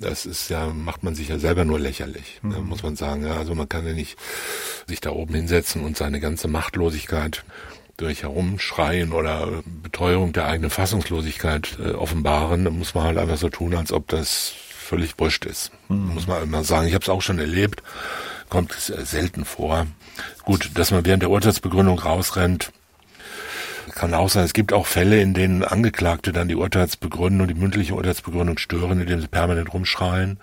das ist ja, macht man sich ja selber nur lächerlich, mhm. muss man sagen. Ja, also man kann ja nicht sich da oben hinsetzen und seine ganze Machtlosigkeit durch Herumschreien oder Beteuerung der eigenen Fassungslosigkeit äh, offenbaren. Da muss man halt einfach so tun, als ob das völlig wurscht ist. Mhm. Muss man immer sagen. Ich habe es auch schon erlebt, kommt selten vor. Gut, dass man während der Urteilsbegründung rausrennt, kann auch sein. Es gibt auch Fälle, in denen Angeklagte dann die Urteilsbegründung, die mündliche Urteilsbegründung stören, indem sie permanent rumschreien.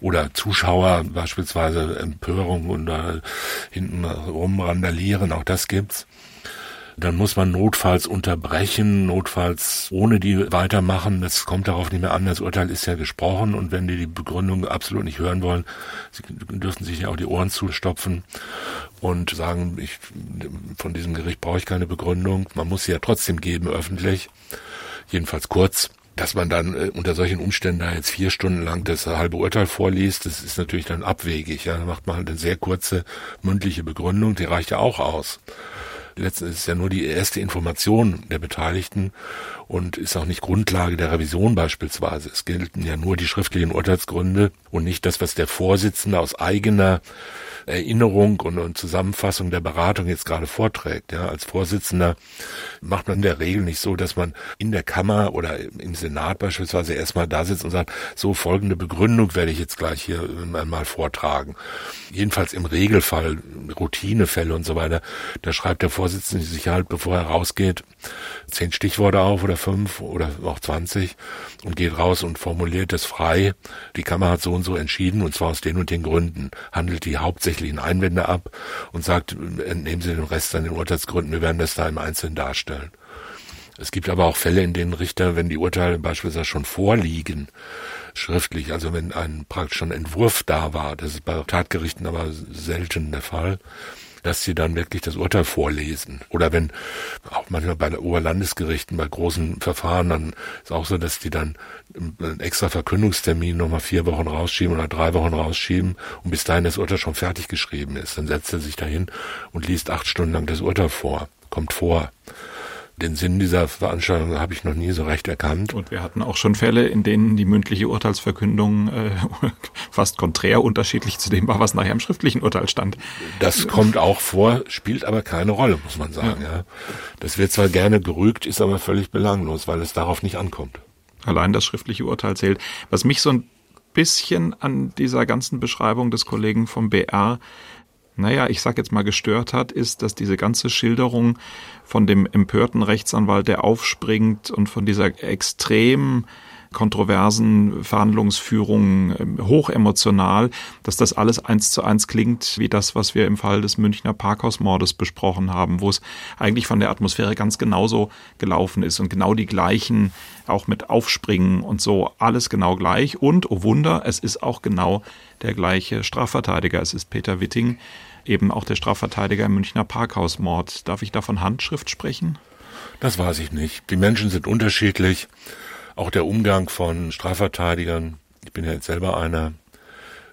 Oder Zuschauer beispielsweise Empörung und da hinten rumrandalieren, auch das gibt's dann muss man notfalls unterbrechen, notfalls ohne die weitermachen. Das kommt darauf nicht mehr an. Das Urteil ist ja gesprochen und wenn die die Begründung absolut nicht hören wollen, sie dürfen sich ja auch die Ohren zustopfen und sagen, ich, von diesem Gericht brauche ich keine Begründung. Man muss sie ja trotzdem geben, öffentlich. Jedenfalls kurz dass man dann äh, unter solchen Umständen da jetzt vier Stunden lang das halbe Urteil vorliest, das ist natürlich dann abwegig. Ja, da macht man halt eine sehr kurze mündliche Begründung, die reicht ja auch aus letztendlich ist ja nur die erste Information der Beteiligten und ist auch nicht Grundlage der Revision beispielsweise. Es gelten ja nur die schriftlichen Urteilsgründe und nicht das, was der Vorsitzende aus eigener Erinnerung und, und Zusammenfassung der Beratung jetzt gerade vorträgt. Ja, als Vorsitzender macht man in der Regel nicht so, dass man in der Kammer oder im Senat beispielsweise erstmal da sitzt und sagt, so folgende Begründung werde ich jetzt gleich hier einmal vortragen. Jedenfalls im Regelfall, Routinefälle und so weiter, da schreibt der Vorsitzende sich halt, bevor er rausgeht, zehn Stichworte auf oder fünf oder auch zwanzig und geht raus und formuliert es frei. Die Kammer hat so und so entschieden und zwar aus den und den Gründen. Handelt die hauptsächlichen Einwände ab und sagt, entnehmen Sie den Rest an den Urteilsgründen, wir werden das da im Einzelnen darstellen. Es gibt aber auch Fälle, in denen Richter, wenn die Urteile beispielsweise schon vorliegen, schriftlich, also wenn ein praktisch schon Entwurf da war, das ist bei Tatgerichten aber selten der Fall, dass sie dann wirklich das Urteil vorlesen. Oder wenn, auch manchmal bei Oberlandesgerichten, bei großen Verfahren, dann ist auch so, dass die dann einen extra Verkündungstermin nochmal vier Wochen rausschieben oder drei Wochen rausschieben und bis dahin das Urteil schon fertig geschrieben ist. Dann setzt er sich dahin und liest acht Stunden lang das Urteil vor. Kommt vor den Sinn dieser Veranstaltung habe ich noch nie so recht erkannt. Und wir hatten auch schon Fälle, in denen die mündliche Urteilsverkündung äh, fast konträr unterschiedlich zu dem war, was nachher im schriftlichen Urteil stand. Das kommt auch vor, spielt aber keine Rolle, muss man sagen. Ja. ja. Das wird zwar gerne gerügt, ist aber völlig belanglos, weil es darauf nicht ankommt. Allein das schriftliche Urteil zählt. Was mich so ein bisschen an dieser ganzen Beschreibung des Kollegen vom BR naja, ich sag jetzt mal gestört hat, ist, dass diese ganze Schilderung von dem empörten Rechtsanwalt, der aufspringt und von dieser extrem kontroversen Verhandlungsführung ähm, hochemotional, dass das alles eins zu eins klingt wie das, was wir im Fall des Münchner Parkhausmordes besprochen haben, wo es eigentlich von der Atmosphäre ganz genauso gelaufen ist und genau die gleichen, auch mit Aufspringen und so, alles genau gleich. Und, oh Wunder, es ist auch genau der gleiche Strafverteidiger. Es ist Peter Witting, eben auch der Strafverteidiger im Münchner Parkhausmord. Darf ich da von Handschrift sprechen? Das weiß ich nicht. Die Menschen sind unterschiedlich. Auch der Umgang von Strafverteidigern, ich bin ja jetzt selber einer,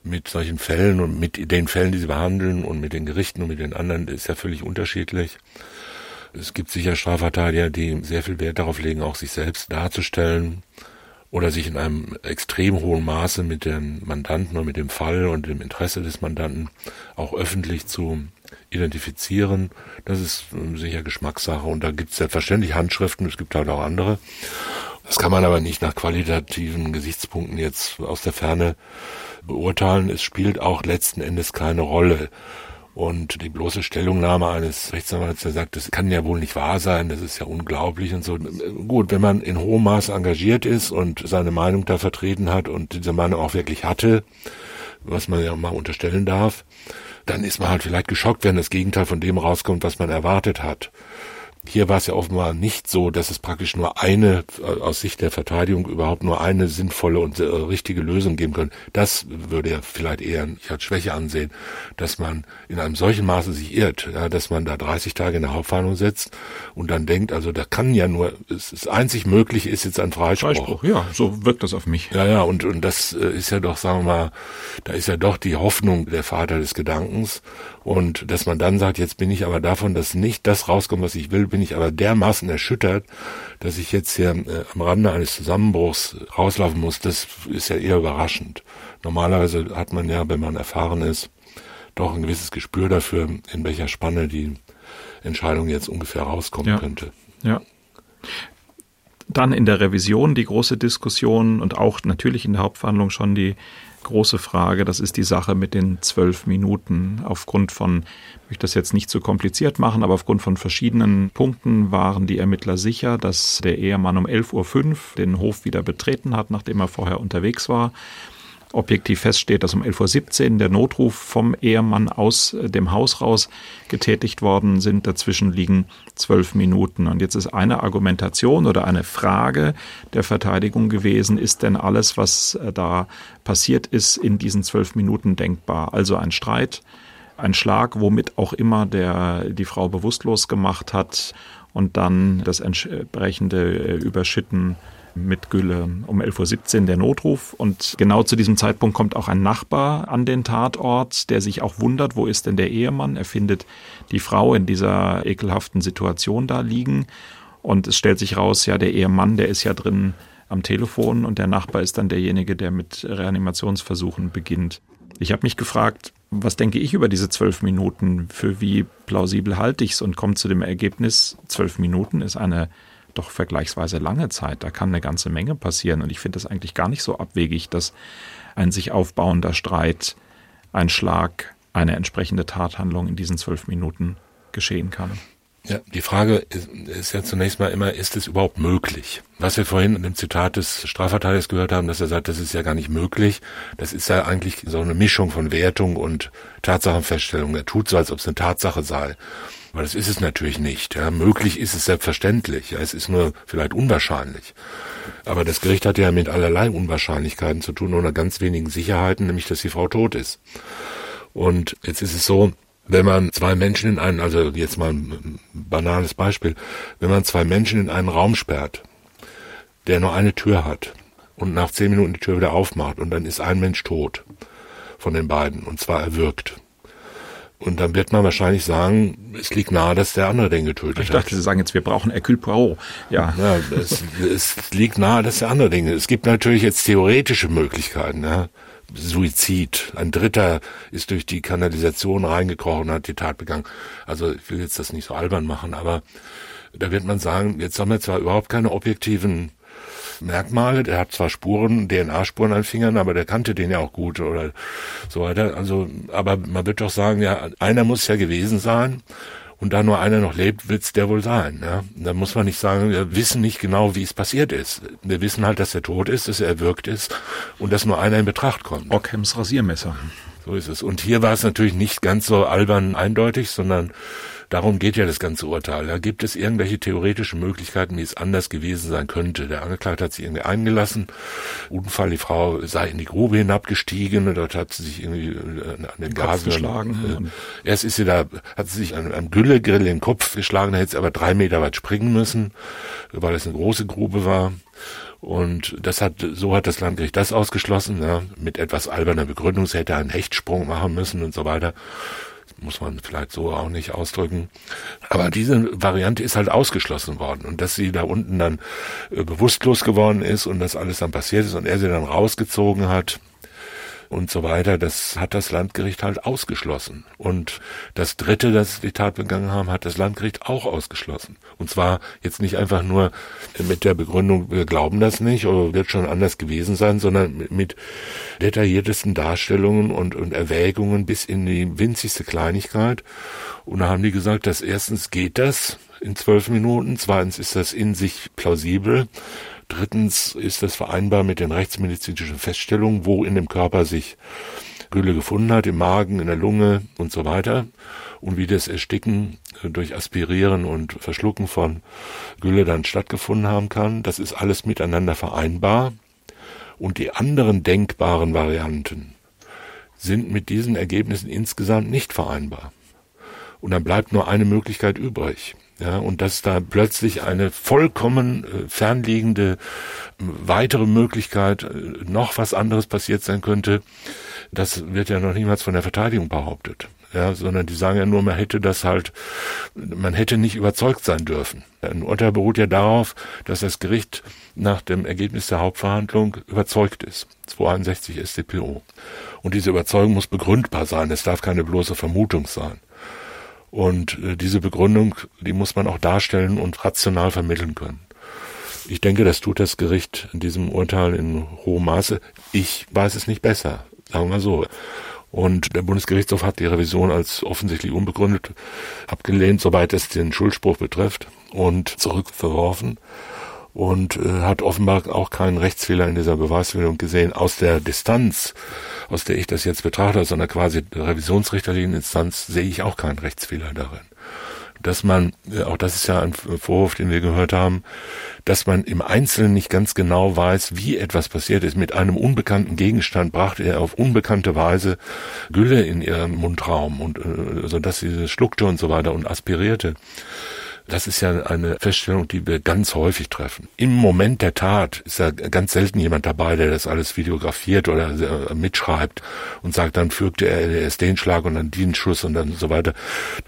mit solchen Fällen und mit den Fällen, die sie behandeln und mit den Gerichten und mit den anderen, ist ja völlig unterschiedlich. Es gibt sicher Strafverteidiger, die sehr viel Wert darauf legen, auch sich selbst darzustellen oder sich in einem extrem hohen Maße mit dem Mandanten und mit dem Fall und dem Interesse des Mandanten auch öffentlich zu identifizieren. Das ist äh, sicher Geschmackssache und da gibt es selbstverständlich Handschriften, es gibt halt auch andere. Das kann man aber nicht nach qualitativen Gesichtspunkten jetzt aus der Ferne beurteilen. Es spielt auch letzten Endes keine Rolle. Und die bloße Stellungnahme eines Rechtsanwalts, der sagt, das kann ja wohl nicht wahr sein, das ist ja unglaublich und so. Gut, wenn man in hohem Maß engagiert ist und seine Meinung da vertreten hat und diese Meinung auch wirklich hatte, was man ja mal unterstellen darf, dann ist man halt vielleicht geschockt, wenn das Gegenteil von dem rauskommt, was man erwartet hat. Hier war es ja offenbar nicht so, dass es praktisch nur eine, aus Sicht der Verteidigung überhaupt nur eine sinnvolle und äh, richtige Lösung geben können. Das würde ja vielleicht eher ich als Schwäche ansehen, dass man in einem solchen Maße sich irrt, ja, dass man da 30 Tage in der Hauptverhandlung sitzt und dann denkt, also da kann ja nur, es ist einzig möglich ist jetzt ein Freispruch. Freispruch, ja, so wirkt das auf mich. Ja, ja, und, und das äh, ist ja doch, sagen wir mal, da ist ja doch die Hoffnung der Vater des Gedankens und dass man dann sagt, jetzt bin ich aber davon, dass nicht das rauskommt, was ich will, bin ich aber dermaßen erschüttert, dass ich jetzt hier äh, am Rande eines Zusammenbruchs rauslaufen muss, das ist ja eher überraschend. Normalerweise hat man ja, wenn man erfahren ist, doch ein gewisses Gespür dafür, in welcher Spanne die Entscheidung jetzt ungefähr rauskommen ja. könnte. Ja. Dann in der Revision die große Diskussion und auch natürlich in der Hauptverhandlung schon die große Frage, das ist die Sache mit den zwölf Minuten. Aufgrund von, ich möchte das jetzt nicht zu kompliziert machen, aber aufgrund von verschiedenen Punkten waren die Ermittler sicher, dass der Ehemann um 11.05 Uhr den Hof wieder betreten hat, nachdem er vorher unterwegs war objektiv feststeht, dass um 11.17 Uhr der Notruf vom Ehemann aus äh, dem Haus raus getätigt worden sind. Dazwischen liegen zwölf Minuten. Und jetzt ist eine Argumentation oder eine Frage der Verteidigung gewesen, ist denn alles, was äh, da passiert ist, in diesen zwölf Minuten denkbar? Also ein Streit, ein Schlag, womit auch immer der die Frau bewusstlos gemacht hat und dann das entsprechende äh, Überschütten mit Gülle um 11.17 Uhr der Notruf. Und genau zu diesem Zeitpunkt kommt auch ein Nachbar an den Tatort, der sich auch wundert, wo ist denn der Ehemann? Er findet die Frau in dieser ekelhaften Situation da liegen. Und es stellt sich raus, ja, der Ehemann, der ist ja drin am Telefon und der Nachbar ist dann derjenige, der mit Reanimationsversuchen beginnt. Ich habe mich gefragt, was denke ich über diese zwölf Minuten? Für wie plausibel halte ich es und komme zu dem Ergebnis, zwölf Minuten ist eine doch vergleichsweise lange Zeit. Da kann eine ganze Menge passieren. Und ich finde das eigentlich gar nicht so abwegig, dass ein sich aufbauender Streit, ein Schlag, eine entsprechende Tathandlung in diesen zwölf Minuten geschehen kann. Ja, die Frage ist, ist, ja zunächst mal immer, ist es überhaupt möglich? Was wir vorhin in dem Zitat des Strafverteidigers gehört haben, dass er sagt, das ist ja gar nicht möglich. Das ist ja eigentlich so eine Mischung von Wertung und Tatsachenfeststellung. Er tut so, als ob es eine Tatsache sei. Aber das ist es natürlich nicht. Ja. Möglich ist es selbstverständlich. Ja. Es ist nur vielleicht unwahrscheinlich. Aber das Gericht hat ja mit allerlei Unwahrscheinlichkeiten zu tun, nur ganz wenigen Sicherheiten, nämlich dass die Frau tot ist. Und jetzt ist es so, wenn man zwei Menschen in einen, also jetzt mal ein banales Beispiel, wenn man zwei Menschen in einen Raum sperrt, der nur eine Tür hat und nach zehn Minuten die Tür wieder aufmacht und dann ist ein Mensch tot von den beiden und zwar erwürgt und dann wird man wahrscheinlich sagen, es liegt nahe, dass der andere den getötet hat. Ich dachte, hat. Sie sagen jetzt, wir brauchen Hercule Poirot. Ja. ja es, es liegt nahe, dass der andere den. Es gibt natürlich jetzt theoretische Möglichkeiten. Ja. Suizid. Ein Dritter ist durch die Kanalisation reingekrochen und hat die Tat begangen. Also ich will jetzt das nicht so albern machen, aber da wird man sagen, jetzt haben wir zwar überhaupt keine objektiven Merkmale. Der hat zwar Spuren, DNA-Spuren an Fingern, aber der kannte den ja auch gut oder so weiter. Also, aber man wird doch sagen, ja, einer muss ja gewesen sein. Und da nur einer noch lebt, wird's der wohl sein. Ja? Da muss man nicht sagen, wir wissen nicht genau, wie es passiert ist. Wir wissen halt, dass er tot ist, dass er erwürgt ist und dass nur einer in Betracht kommt. Ockhams Rasiermesser. So ist es. Und hier war es natürlich nicht ganz so albern eindeutig, sondern Darum geht ja das ganze Urteil. Da gibt es irgendwelche theoretischen Möglichkeiten, wie es anders gewesen sein könnte. Der Angeklagte hat sich irgendwie eingelassen. Unfall, die Frau sei in die Grube hinabgestiegen und dort hat sie sich irgendwie äh, an den Gasen geschlagen. Äh, erst ist sie da, hat sie sich an einem Güllegrill in den Kopf geschlagen, da hätte sie aber drei Meter weit springen müssen, weil es eine große Grube war. Und das hat, so hat das Landgericht das ausgeschlossen, ja, mit etwas alberner Begründung, sie hätte einen Hechtsprung machen müssen und so weiter muss man vielleicht so auch nicht ausdrücken. Aber diese Variante ist halt ausgeschlossen worden. Und dass sie da unten dann äh, bewusstlos geworden ist und das alles dann passiert ist und er sie dann rausgezogen hat, und so weiter, das hat das Landgericht halt ausgeschlossen. Und das Dritte, das die Tat begangen haben, hat das Landgericht auch ausgeschlossen. Und zwar jetzt nicht einfach nur mit der Begründung, wir glauben das nicht oder wird schon anders gewesen sein, sondern mit detailliertesten Darstellungen und, und Erwägungen bis in die winzigste Kleinigkeit. Und da haben die gesagt, dass erstens geht das in zwölf Minuten, zweitens ist das in sich plausibel Drittens ist das vereinbar mit den rechtsmedizinischen Feststellungen, wo in dem Körper sich Gülle gefunden hat, im Magen, in der Lunge und so weiter. Und wie das Ersticken durch Aspirieren und Verschlucken von Gülle dann stattgefunden haben kann. Das ist alles miteinander vereinbar. Und die anderen denkbaren Varianten sind mit diesen Ergebnissen insgesamt nicht vereinbar. Und dann bleibt nur eine Möglichkeit übrig. Ja, und dass da plötzlich eine vollkommen äh, fernliegende weitere Möglichkeit, äh, noch was anderes passiert sein könnte, das wird ja noch niemals von der Verteidigung behauptet. Ja, sondern die sagen ja nur, man hätte das halt, man hätte nicht überzeugt sein dürfen. Ein Urteil beruht ja darauf, dass das Gericht nach dem Ergebnis der Hauptverhandlung überzeugt ist. 261 StPO. Und diese Überzeugung muss begründbar sein. Es darf keine bloße Vermutung sein. Und äh, diese Begründung, die muss man auch darstellen und rational vermitteln können. Ich denke, das tut das Gericht in diesem Urteil in hohem Maße. Ich weiß es nicht besser, sagen wir so. Und der Bundesgerichtshof hat die Revision als offensichtlich unbegründet abgelehnt, soweit es den Schuldspruch betrifft, und zurückverworfen und äh, hat offenbar auch keinen Rechtsfehler in dieser Beweisführung gesehen aus der Distanz aus der ich das jetzt betrachte, aus einer quasi revisionsrichterlichen Instanz, sehe ich auch keinen Rechtsfehler darin. Dass man, äh, auch das ist ja ein Vorwurf, den wir gehört haben, dass man im Einzelnen nicht ganz genau weiß, wie etwas passiert ist. Mit einem unbekannten Gegenstand brachte er auf unbekannte Weise Gülle in ihren Mundraum und äh, so dass sie schluckte und so weiter und aspirierte. Das ist ja eine Feststellung, die wir ganz häufig treffen. Im Moment der Tat ist ja ganz selten jemand dabei, der das alles videografiert oder äh, mitschreibt und sagt, dann fügte er erst den Schlag und dann den Schuss und dann so weiter.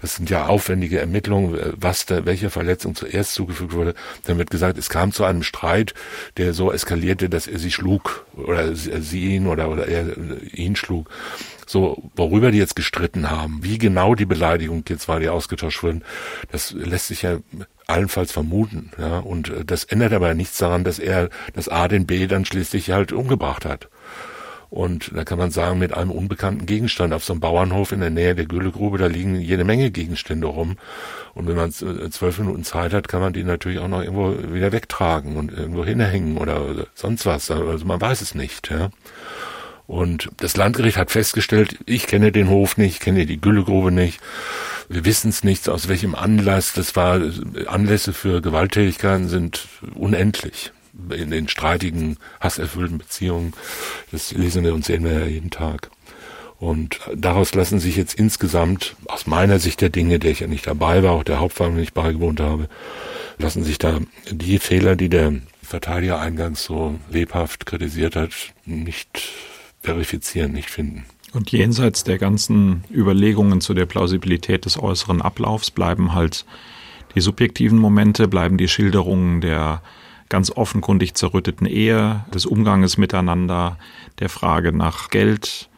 Das sind ja aufwendige Ermittlungen, was da, welche Verletzung zuerst zugefügt wurde. Dann wird gesagt, es kam zu einem Streit, der so eskalierte, dass er sie schlug oder sie ihn oder, oder er ihn schlug so, worüber die jetzt gestritten haben, wie genau die Beleidigung jetzt war, die ausgetauscht wurden, das lässt sich ja allenfalls vermuten, ja, und äh, das ändert aber nichts daran, dass er das A den B dann schließlich halt umgebracht hat. Und da kann man sagen, mit einem unbekannten Gegenstand auf so einem Bauernhof in der Nähe der Güllegrube, da liegen jede Menge Gegenstände rum. Und wenn man äh, zwölf Minuten Zeit hat, kann man die natürlich auch noch irgendwo wieder wegtragen und irgendwo hinhängen oder sonst was. Also man weiß es nicht, ja. Und das Landgericht hat festgestellt, ich kenne den Hof nicht, kenne die Güllegrube nicht. Wir wissen es nicht, aus welchem Anlass. Das war, Anlässe für Gewalttätigkeiten sind unendlich. In den streitigen, hasserfüllten Beziehungen. Das lesen wir und sehen wir ja jeden Tag. Und daraus lassen sich jetzt insgesamt, aus meiner Sicht der Dinge, der ich ja nicht dabei war, auch der Hauptverhandlung nicht beigewohnt habe, lassen sich da die Fehler, die der Verteidiger eingangs so lebhaft kritisiert hat, nicht verifizieren, nicht finden. Und jenseits der ganzen Überlegungen zu der Plausibilität des äußeren Ablaufs bleiben halt die subjektiven Momente, bleiben die Schilderungen der ganz offenkundig zerrütteten Ehe, des Umganges miteinander, der Frage nach Geld,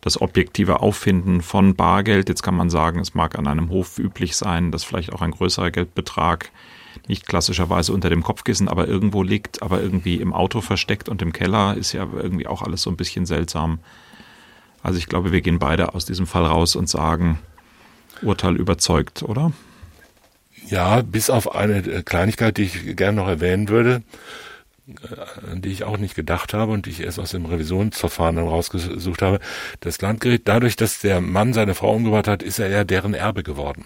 das objektive Auffinden von Bargeld. Jetzt kann man sagen, es mag an einem Hof üblich sein, dass vielleicht auch ein größerer Geldbetrag nicht klassischerweise unter dem Kopfkissen, aber irgendwo liegt, aber irgendwie im Auto versteckt und im Keller ist ja irgendwie auch alles so ein bisschen seltsam. Also ich glaube, wir gehen beide aus diesem Fall raus und sagen, Urteil überzeugt, oder? Ja, bis auf eine äh, Kleinigkeit, die ich gerne noch erwähnen würde, äh, an die ich auch nicht gedacht habe und die ich erst aus dem Revisionsverfahren dann rausgesucht habe. Das Landgericht, dadurch, dass der Mann seine Frau umgebracht hat, ist er ja deren Erbe geworden.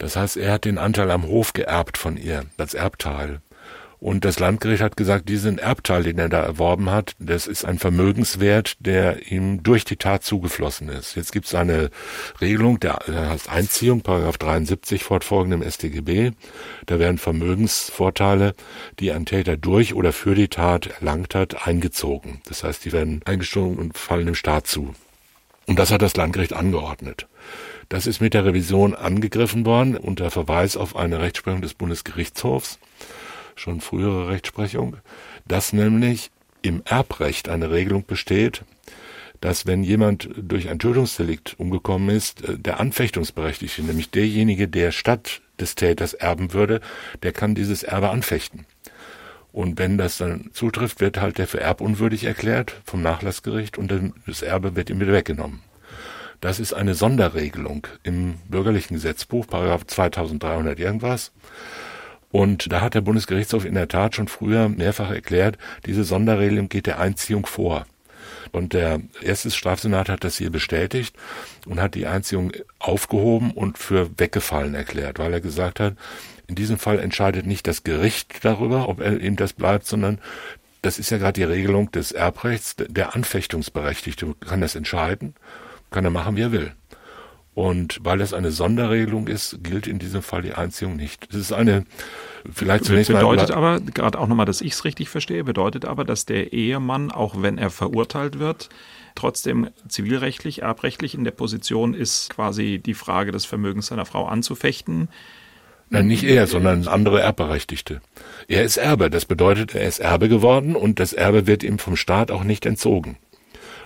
Das heißt, er hat den Anteil am Hof geerbt von ihr, als Erbteil. Und das Landgericht hat gesagt, diesen Erbteil, den er da erworben hat, das ist ein Vermögenswert, der ihm durch die Tat zugeflossen ist. Jetzt gibt es eine Regelung, der heißt Einziehung, Paragraph 73 fortfolgend im StGB. Da werden Vermögensvorteile, die ein Täter durch oder für die Tat erlangt hat, eingezogen. Das heißt, die werden eingestoßen und fallen dem Staat zu. Und das hat das Landgericht angeordnet. Das ist mit der Revision angegriffen worden unter Verweis auf eine Rechtsprechung des Bundesgerichtshofs, schon frühere Rechtsprechung, dass nämlich im Erbrecht eine Regelung besteht, dass wenn jemand durch ein Tötungsdelikt umgekommen ist, äh, der Anfechtungsberechtigte, nämlich derjenige, der statt des Täters erben würde, der kann dieses Erbe anfechten. Und wenn das dann zutrifft, wird halt der für erbunwürdig erklärt vom Nachlassgericht und das Erbe wird ihm wieder weggenommen. Das ist eine Sonderregelung im bürgerlichen Gesetzbuch, Paragraph 2300 irgendwas. Und da hat der Bundesgerichtshof in der Tat schon früher mehrfach erklärt, diese Sonderregelung geht der Einziehung vor. Und der erste Strafsenat hat das hier bestätigt und hat die Einziehung aufgehoben und für weggefallen erklärt, weil er gesagt hat, in diesem Fall entscheidet nicht das Gericht darüber, ob er ihm das bleibt, sondern das ist ja gerade die Regelung des Erbrechts. Der Anfechtungsberechtigte kann das entscheiden, kann er machen, wie er will. Und weil das eine Sonderregelung ist, gilt in diesem Fall die Einziehung nicht. Das ist eine, vielleicht zunächst bedeutet mal. Bedeutet aber, gerade auch nochmal, dass ich es richtig verstehe, bedeutet aber, dass der Ehemann, auch wenn er verurteilt wird, trotzdem zivilrechtlich, erbrechtlich in der Position ist, quasi die Frage des Vermögens seiner Frau anzufechten. Nein, nicht er, sondern andere Erbberechtigte. Er ist Erbe. Das bedeutet, er ist Erbe geworden und das Erbe wird ihm vom Staat auch nicht entzogen.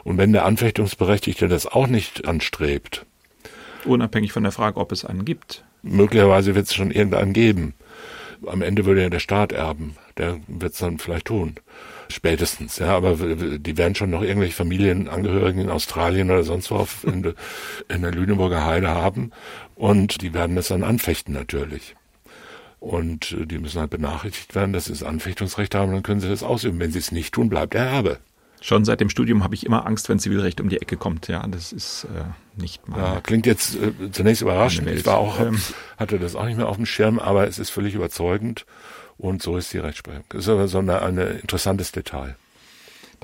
Und wenn der Anfechtungsberechtigte das auch nicht anstrebt. Unabhängig von der Frage, ob es einen gibt. Möglicherweise wird es schon irgendeinen geben. Am Ende würde ja der Staat erben. Der wird es dann vielleicht tun. Spätestens, ja, aber die werden schon noch irgendwelche Familienangehörigen in Australien oder sonst wo auf, in, in der Lüneburger Heide haben und die werden das dann anfechten natürlich. Und die müssen halt benachrichtigt werden, dass sie das Anfechtungsrecht haben, dann können sie das ausüben. Wenn sie es nicht tun, bleibt der Erbe. Schon seit dem Studium habe ich immer Angst, wenn Zivilrecht um die Ecke kommt. Ja, das ist äh, nicht mal. Ja, klingt jetzt äh, zunächst überraschend. Ich war auch, ähm, hatte das auch nicht mehr auf dem Schirm, aber es ist völlig überzeugend. Und so ist die Rechtsprechung. Das ist aber so ein eine interessantes Detail.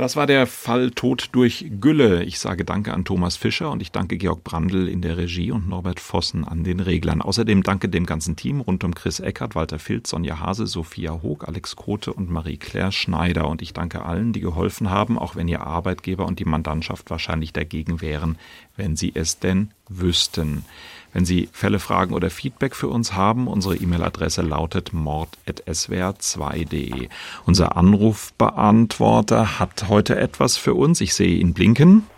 Das war der Fall Tod durch Gülle. Ich sage Danke an Thomas Fischer und ich danke Georg Brandl in der Regie und Norbert Vossen an den Reglern. Außerdem danke dem ganzen Team rund um Chris Eckert, Walter Filz, Sonja Hase, Sophia Hoog, Alex Kote und Marie-Claire Schneider. Und ich danke allen, die geholfen haben, auch wenn ihr Arbeitgeber und die Mandantschaft wahrscheinlich dagegen wären, wenn sie es denn wüssten. Wenn Sie Fälle, Fragen oder Feedback für uns haben, unsere E-Mail-Adresse lautet mord.swr2.de. Unser Anrufbeantworter hat heute etwas für uns. Ich sehe ihn blinken.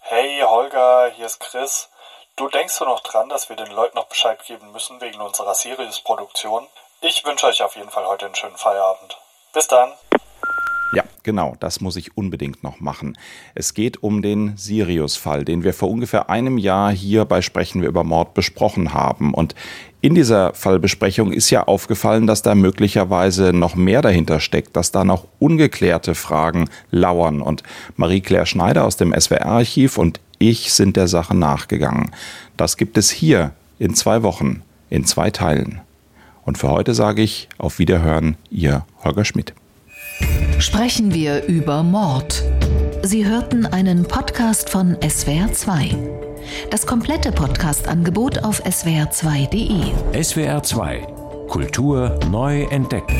Hey Holger, hier ist Chris. Du denkst du noch dran, dass wir den Leuten noch Bescheid geben müssen wegen unserer Sirius-Produktion? Ich wünsche euch auf jeden Fall heute einen schönen Feierabend. Bis dann. Ja, genau, das muss ich unbedingt noch machen. Es geht um den Sirius-Fall, den wir vor ungefähr einem Jahr hier bei Sprechen wir über Mord besprochen haben. Und in dieser Fallbesprechung ist ja aufgefallen, dass da möglicherweise noch mehr dahinter steckt, dass da noch ungeklärte Fragen lauern. Und Marie-Claire Schneider aus dem SWR-Archiv und ich sind der Sache nachgegangen. Das gibt es hier in zwei Wochen, in zwei Teilen. Und für heute sage ich auf Wiederhören, ihr Holger Schmidt sprechen wir über Mord. Sie hörten einen Podcast von SWR2. Das komplette Podcast-Angebot auf swr2.de. SWR2 Kultur neu entdecken.